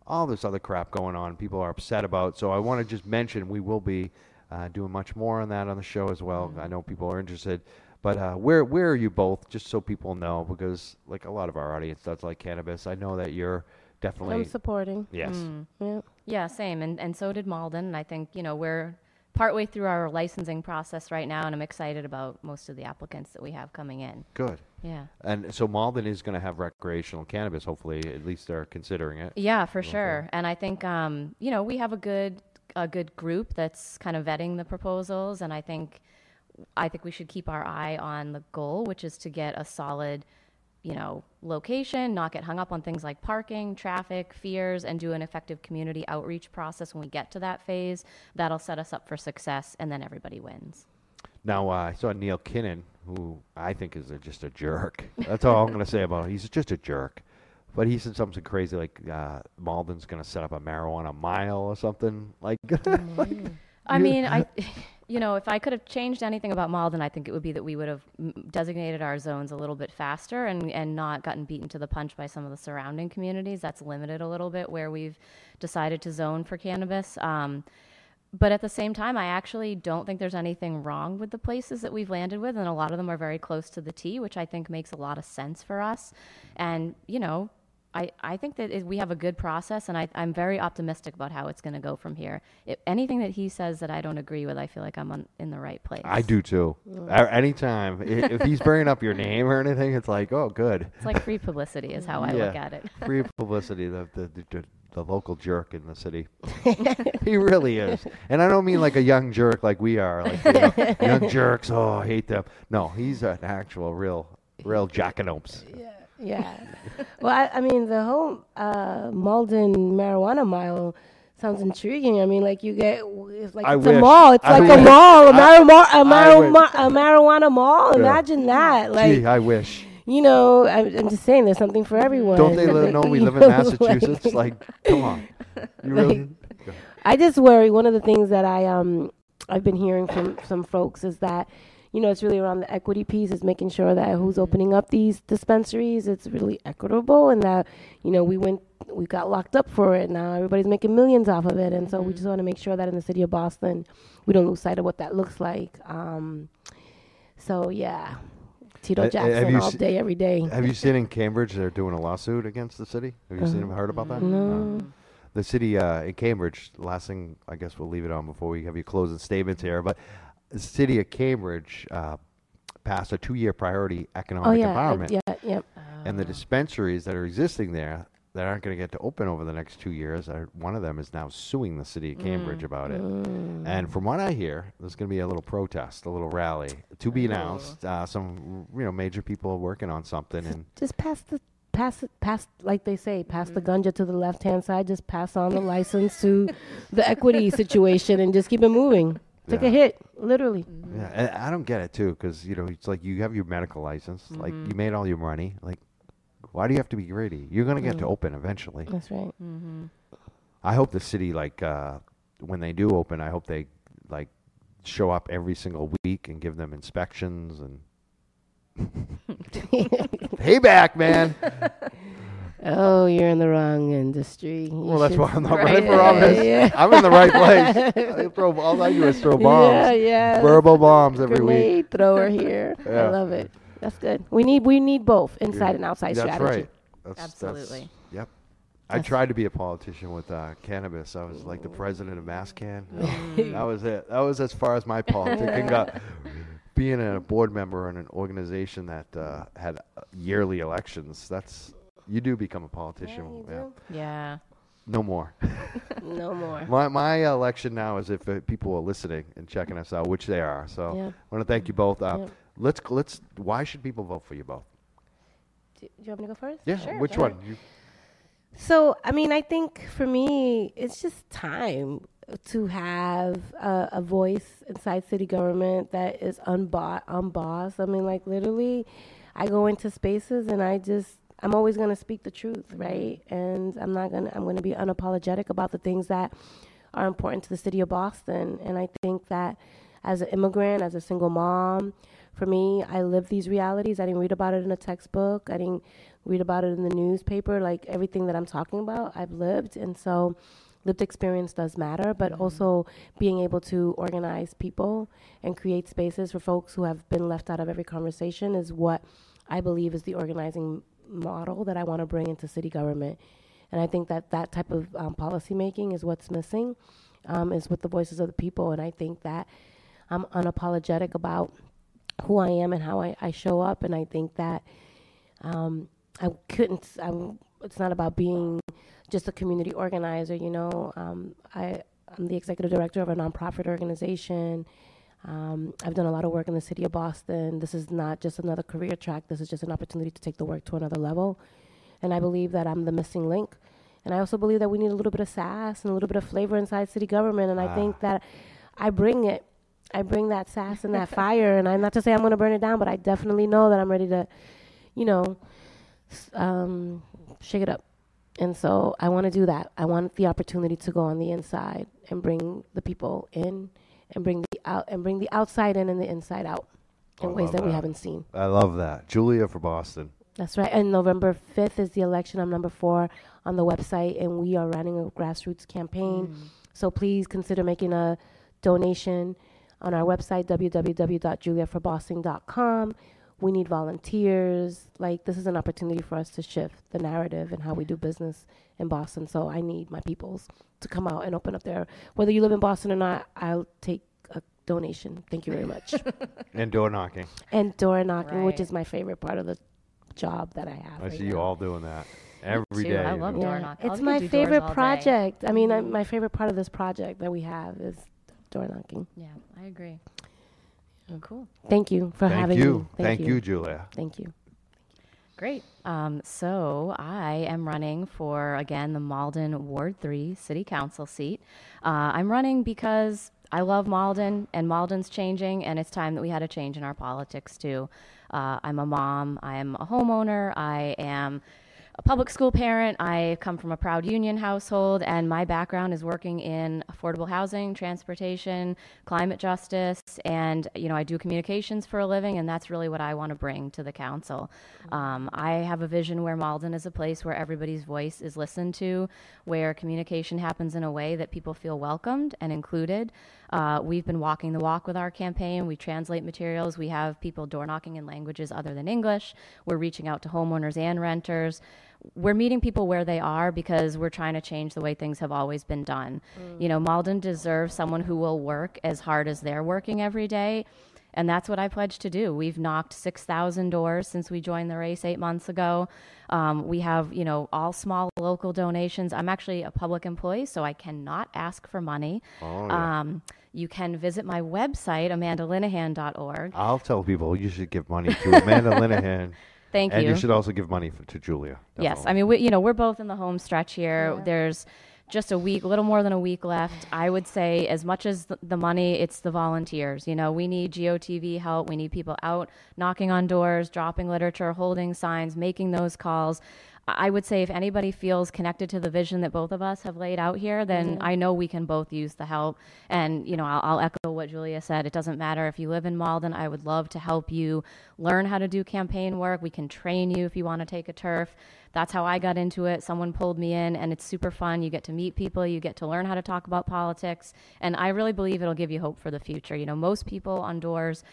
all this other crap going on. People are upset about. So I want to just mention we will be uh, doing much more on that on the show as well. I know people are interested. But uh, where where are you both? Just so people know, because like a lot of our audience does like cannabis. I know that you're definitely I'm supporting. yes. Yeah. Yeah, same. And, and so did Malden. And I think, you know, we're partway through our licensing process right now, and I'm excited about most of the applicants that we have coming in. Good. Yeah. And so Malden is going to have recreational cannabis. Hopefully, at least they're considering it. Yeah, for sure. And I think, um, you know, we have a good a good group that's kind of vetting the proposals, and I think I think we should keep our eye on the goal, which is to get a solid, you know, location, not get hung up on things like parking, traffic, fears, and do an effective community outreach process when we get to that phase. That'll set us up for success, and then everybody wins. Now uh, I saw Neil Kinnon, who I think is a, just a jerk. That's all I'm going to say about him. He's just a jerk. But he said something crazy like uh, Malden's going to set up a marijuana mile or something like. [LAUGHS] I mean, [LAUGHS] I, [LAUGHS] you know, if I could have changed anything about Malden, I think it would be that we would have designated our zones a little bit faster and, and not gotten beaten to the punch by some of the surrounding communities. That's limited a little bit where we've decided to zone for cannabis. Um, but at the same time, I actually don't think there's anything wrong with the places that we've landed with, and a lot of them are very close to the T, which I think makes a lot of sense for us. And you know, I, I think that it, we have a good process, and I, I'm very optimistic about how it's going to go from here. If anything that he says that I don't agree with, I feel like I'm on, in the right place. I do too. Mm. A- Anytime i- if he's bringing up your name or anything, it's like, oh, good. It's like free publicity, is how I look at it. Free publicity. The, the the the local jerk in the city. [LAUGHS] he really is, and I don't mean like a young jerk like we are, like you know, [LAUGHS] young jerks. Oh, I hate them. No, he's an actual, real, real jackanopes. Yeah. Yeah. well, I, I mean, the whole uh, Malden marijuana mile sounds intriguing. I mean, like you get, it's like I it's wish. a mall. It's I like a mall, a, marijuana, a, I marijuana, a marijuana mall. Yeah. Imagine that. Like, Gee, I wish. You know, I'm, I'm just saying, there's something for everyone. Don't they li- know we You [LAUGHS] live in Massachusetts? [LAUGHS] Like, come on. You really? I just worry. One of the things that I um I've been hearing from some folks is that you know it's really around the equity piece is making sure that who's opening up these dispensaries it's really equitable and that you know we went we got locked up for it now everybody's making millions off of it and so we just want to make sure that in the city of Boston we don't lose sight of what that looks like. Um, so yeah, Tito Uh, uh, have Jackson you all se- day every day. Have you seen in Cambridge they're doing a lawsuit against the city? Have you seen heard about that? No. Uh, the city uh, in Cambridge. Last thing, I guess we'll leave it on before we have your closing statements here. But the city of Cambridge uh, passed a two-year priority economic Oh yeah, I- empowerment, yeah, yep. and the dispensaries that are existing there that aren't going to get to open over the next two years. Uh, one of them is now suing the city of mm. Cambridge about it. Mm. And from what I hear, there's going to be a little protest, a little rally to be announced. Uh, some you know major people are working on something, and [LAUGHS] Just pass the pass it pass like they say, pass the mm. ganja to the left hand side. Just pass on the [LAUGHS] license to the equity situation and just keep it moving. Take Yeah. a hit, literally. Mm-hmm. yeah, and I don't get it too because you know it's like you have your medical license, like you mm-hmm. made all your money, like. Why do you have to be greedy? You're going to get to open eventually. That's right. Mm-hmm. I hope the city, like, uh, when they do open, I hope they like show up every single week and give them inspections and [LAUGHS] payback, man. Oh, you're in the wrong industry. You well, that's why I'm not Right. running for office. Yeah. I'm in the right place. [LAUGHS] I throw, all I do is throw bombs, Yeah, yeah. verbal bombs every week. Grenade thrower here. Yeah. I love it. That's good. We need we need both inside and outside That's strategy. right. That's, Absolutely. That's, yep. I tried to be a politician with uh, cannabis. I was like the president of MassCann. [LAUGHS] that was it. That was as far as my politicking got. [LAUGHS] Being a board member in an organization that uh, had uh, yearly elections, that's you do become a politician. you yeah. Yeah. No more. [LAUGHS] No more. my my election now is if uh, people are listening and checking us out, which they are. So Yeah. I want to thank you both. Uh, Yep. Let's let's. Why should people vote for you both? Do, do you want me to go first? Yeah. Sure, which one? You, So, I mean, I think for me, it's just time to have a, a voice inside city government that is unbought, unbossed. I mean, like literally, I go into spaces and I just, I'm always going to speak the truth, right? And I'm not going to, I'm going to be unapologetic about the things that are important to the city of Boston. And I think that as an immigrant, as a single mom, for me, I live these realities. I didn't read about it in a textbook. I didn't read about it in the newspaper. Like everything that I'm talking about, I've lived. And so lived experience does matter, but also being able to organize people and create spaces for folks who have been left out of every conversation is what I believe is the organizing model that I want to bring into city government. And I think that that type of um, policy making is what's missing, um, is with the voices of the people. And I think that I'm unapologetic about who I am and how I, I show up. And I think that um, I couldn't. I'm, it's not about being just a community organizer. You know, um, I I'm the executive director of a nonprofit organization. Um, I've done a lot of work in the city of Boston. This is not just another career track. This is just an opportunity to take the work to another level. And I believe that I'm the missing link. And I also believe that we need a little bit of sass and a little bit of flavor inside city government. And I think that I bring it. I bring that sass and that [LAUGHS] fire. And I'm not to say I'm going to burn it down, but I definitely know that I'm ready to, you know, um, shake it up. And so I want to do that. I want the opportunity to go on the inside and bring the people in and bring the out and bring the outside in and the inside out in I ways love that we haven't seen. I love that. Julia for Boston. That's right. And November 5th is the election. I'm number four on the website, and we are running a grassroots campaign. So please consider making a donation on our website, www.juliaforboston.com. We need volunteers. Like, this is an opportunity for us to shift the narrative and how we do business in Boston. So I need my peoples to come out and open up their, whether you live in Boston or not, I'll take a donation. Thank you very much. [LAUGHS] And door knocking. and door knocking, which is my favorite part of the job that I have. I right see you all doing that every day. I love do door knocking. It's my doors favorite project. I mean, I, my favorite part of this project that we have is door knocking. Yeah, I agree. Cool. Thank you for having me. Thank having you. me. Thank you, Julia. Thank you. Great. Um, so I am running for, again, the Malden Ward 3 City Council seat. Uh, I'm running because I love Malden, and Malden's changing, and it's time that we had a change in our politics, too. Uh, I'm a mom, I am a homeowner, I am a public school parent. I come from a proud union household, and my background is working in affordable housing, transportation, climate justice, and you know I do communications for a living, and that's really what I want to bring to the council. Um, I have a vision where Malden is a place where everybody's voice is listened to, where communication happens in a way that people feel welcomed and included. Uh, we've been walking the walk with our campaign. We translate materials. We have people door knocking in languages other than English. We're reaching out to homeowners and renters. We're meeting people where they are because we're trying to change the way things have always been done. You know, Malden deserves someone who will work as hard as they're working every day And that's what I pledge to do. We've knocked 6,000 doors since we joined the race eight months ago. Um, we have, you know, all small local donations. I'm actually a public employee, so I cannot ask for money. Oh, yeah. um, you can visit my website, amandalinehan.org. I'll tell people you should give money to Amanda Linehan. [LAUGHS] Thank and you. And you should also give money for, to Julia. Yes. I mean, we, you know, we're both in the home stretch here. Yeah. There's just a week, a little more than a week left. I would say, as much as the, the money, it's the volunteers. You know, we need GOTV help. We need people out knocking on doors, dropping literature, holding signs, making those calls. I would say if anybody feels connected to the vision that both of us have laid out here, then mm-hmm. I know we can both use the help. And, you know, I'll, I'll echo what Julia said. It doesn't matter if you live in Malden. I would love to help you learn how to do campaign work. We can train you if you want to take a turf. That's how I got into it. Someone pulled me in, and it's super fun. You get to meet people, you get to learn how to talk about politics. And I really believe it'll give you hope for the future. You know, most people on doors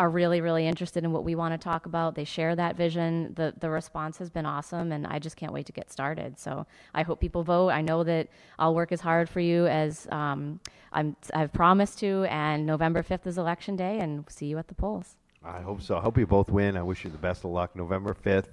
are really, really interested in what we want to talk about. They share that vision. The the response has been awesome, and I just can't wait to get started. So I hope people vote. I know that I'll work as hard for you as um, I'm, I've promised to. And November fifth is election day, and see you at the polls. I hope so. I hope you both win. I wish you the best of luck. November 5th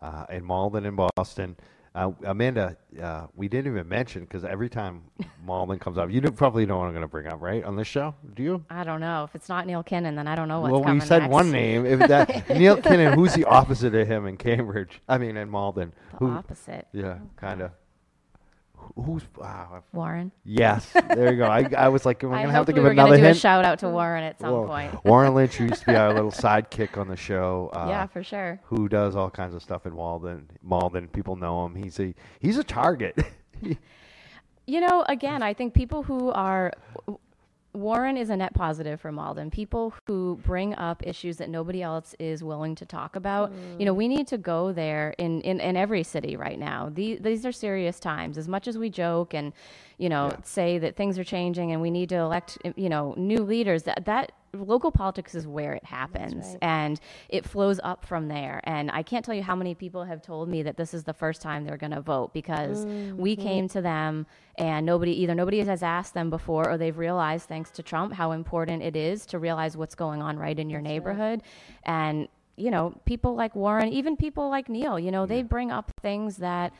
uh, in Malden and Boston. Uh, Amanda, uh, we didn't even mention because every time Malden comes up, you don't- probably know what I'm going to bring up, right? On this show? Do you? I don't know if it's not Neil Kinnon, then I don't know what's well, coming Well, we said next. one name. If that [LAUGHS] Neil Kinnon, who's the opposite of him in Cambridge? I mean, in Malden. The Who? opposite. Yeah, kind of. Who's? Wow. Warren. Yes, there you go. I, I was like, am [LAUGHS] I to have to we give were another gonna do hint? a shout out to Warren at some Whoa. point. Warren Lynch, [LAUGHS] used to be our little sidekick on the show. Uh, yeah, for sure. who does all kinds of stuff in Malden. Malden, people know him. He's a he's a target. [LAUGHS] You know, again, I think people who are Warren is a net positive for Malden. People who bring up issues that nobody else is willing to talk about. You know, we need to go there in, in, in every city right now. These, these are serious times. As much as we joke and, you know, Yeah. say that things are changing and we need to elect, you know, new leaders, that, that local politics is where it happens right. and it flows up from there. And I can't tell you how many people have told me that this is the first time they're going to vote because we mm-hmm. came to them and nobody either nobody has asked them before or they've realized thanks to Trump how important it is to realize what's going on right in your neighborhood and you know people like Warren even people like Neil you know they bring up things that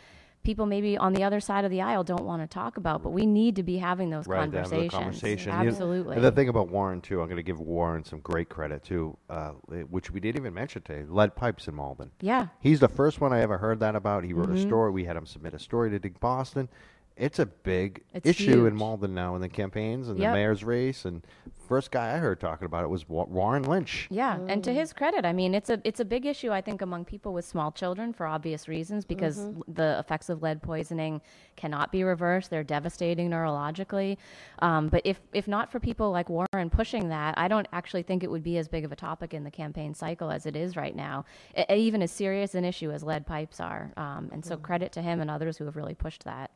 people maybe on the other side of the aisle don't want to talk about but we need to be having those right, to have the conversations conversation. You know, absolutely and the thing about Warren too, I'm going to give Warren some great credit too, uh, which we didn't even mention today. Lead pipes in Malden. yeah He's the first one I ever heard that about. He wrote Mm-hmm. a story. We had him submit a story to Dig Boston. It's a big It's issue in huge. Malden now in the campaigns and Yep. the mayor's race. And first guy I heard talking about it was Warren Lynch. Yeah, and to his credit, I mean, it's a it's a big issue I think among people with small children for obvious reasons because l- the effects of lead poisoning cannot be reversed. They're devastating neurologically. Um, but if if not for people like Warren pushing that, I don't actually think it would be as big of a topic in the campaign cycle as it is right now. E- even as serious an issue as lead pipes are. Um, and so credit to him and others who have really pushed that.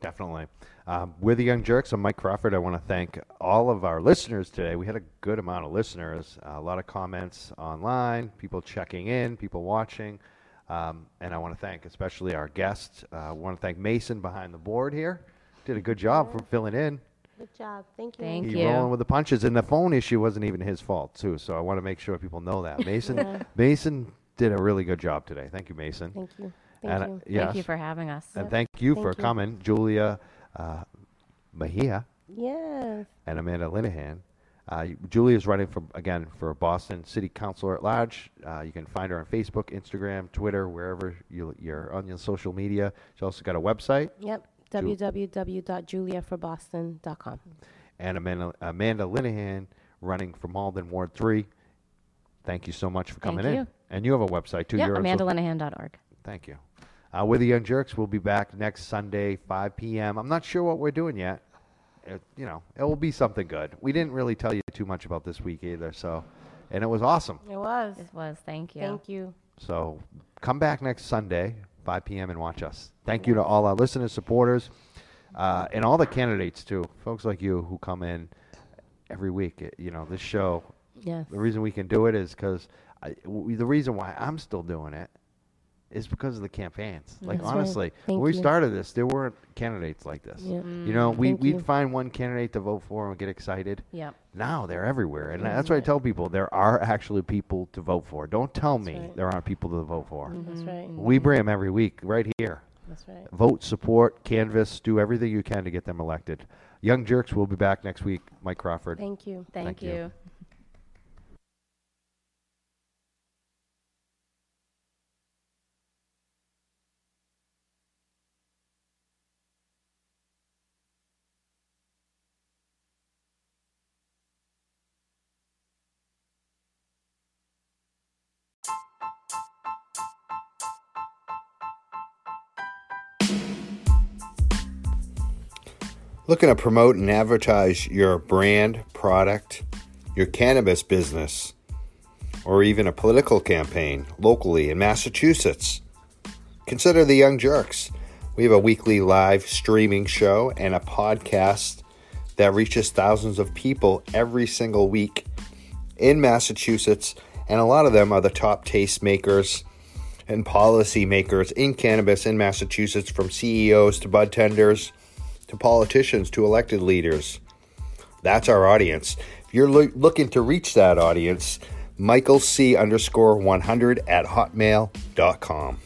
Definitely. Um, we're the Young Jurks. I'm Mike Crawford. I want to thank all of our listeners today. We had a good amount of listeners, a lot of comments online, people checking in, people watching. Um, and I want to thank especially our guests. Uh, I want to thank Mason behind the board here. Did a good job for filling in. Good job. Thank you. Thank He you. rolling with the punches, and the phone issue wasn't even his fault too. So I want to make sure people know that [LAUGHS] Mason. Mason did a really good job today. Thank you, Mason. Thank you. Thank and, uh, you. yes. Thank you for having us. and thank you Thank for you. coming, Julia uh, Mejia. Yes. and Amanda Linehan. Uh, Julie is running for again for Boston City Councilor at large. Uh, you can find her on Facebook, Instagram, Twitter, wherever you, you're on your social media. She's also got a website, Yep. Ju- www.juliaforboston.com. and Amanda, Amanda Linehan running for Malden Ward Three. Thank you so much for coming in. you. And you have a website too. Yep, social- AmandaLinehan.org. Thank you. Uh, we're the Young Jurks. We'll be back next Sunday, 5 p.m. I'm not sure what we're doing yet. It, you know, it will be something good. We didn't really tell you too much about this week either, so, and it was awesome. It was. It was. Thank you. Thank you. So come back next Sunday, 5 p.m., and watch us. Thank you to all our listeners, supporters, uh, and all the candidates too. Folks like you who come in every week. It- you know, this show. Yes. The reason we can do it is because the reason why I'm still doing it is because of the campaigns. Mm. Like That's right. honestly, when Thank we you. started this, there weren't candidates like this. Yeah. You know, we Thank we'd you. find one candidate to vote for and get excited. Yep. Now they're everywhere, and that's what I tell people: there are actually people to vote for. Don't tell me right. there aren't people to vote for. Mm-hmm. That's right. We bring them every week, right here. That's right. Vote, support, canvass, do everything you can to get them elected. Young Jurks will be back next week. Mike Crawford. Thank you. Thank, Thank you. Looking to promote and advertise your brand, product, your cannabis business, or even a political campaign locally in Massachusetts? Consider the Young Jurks. We have a weekly live streaming show and a podcast that reaches thousands of people every single week in Massachusetts, and a lot of them are the top tastemakers and policymakers in cannabis in Massachusetts, from CEOs to bud tenders to politicians to elected leaders. That's our audience. If you're loo- looking to reach that audience, Michael C underscore 100 at hotmail.com.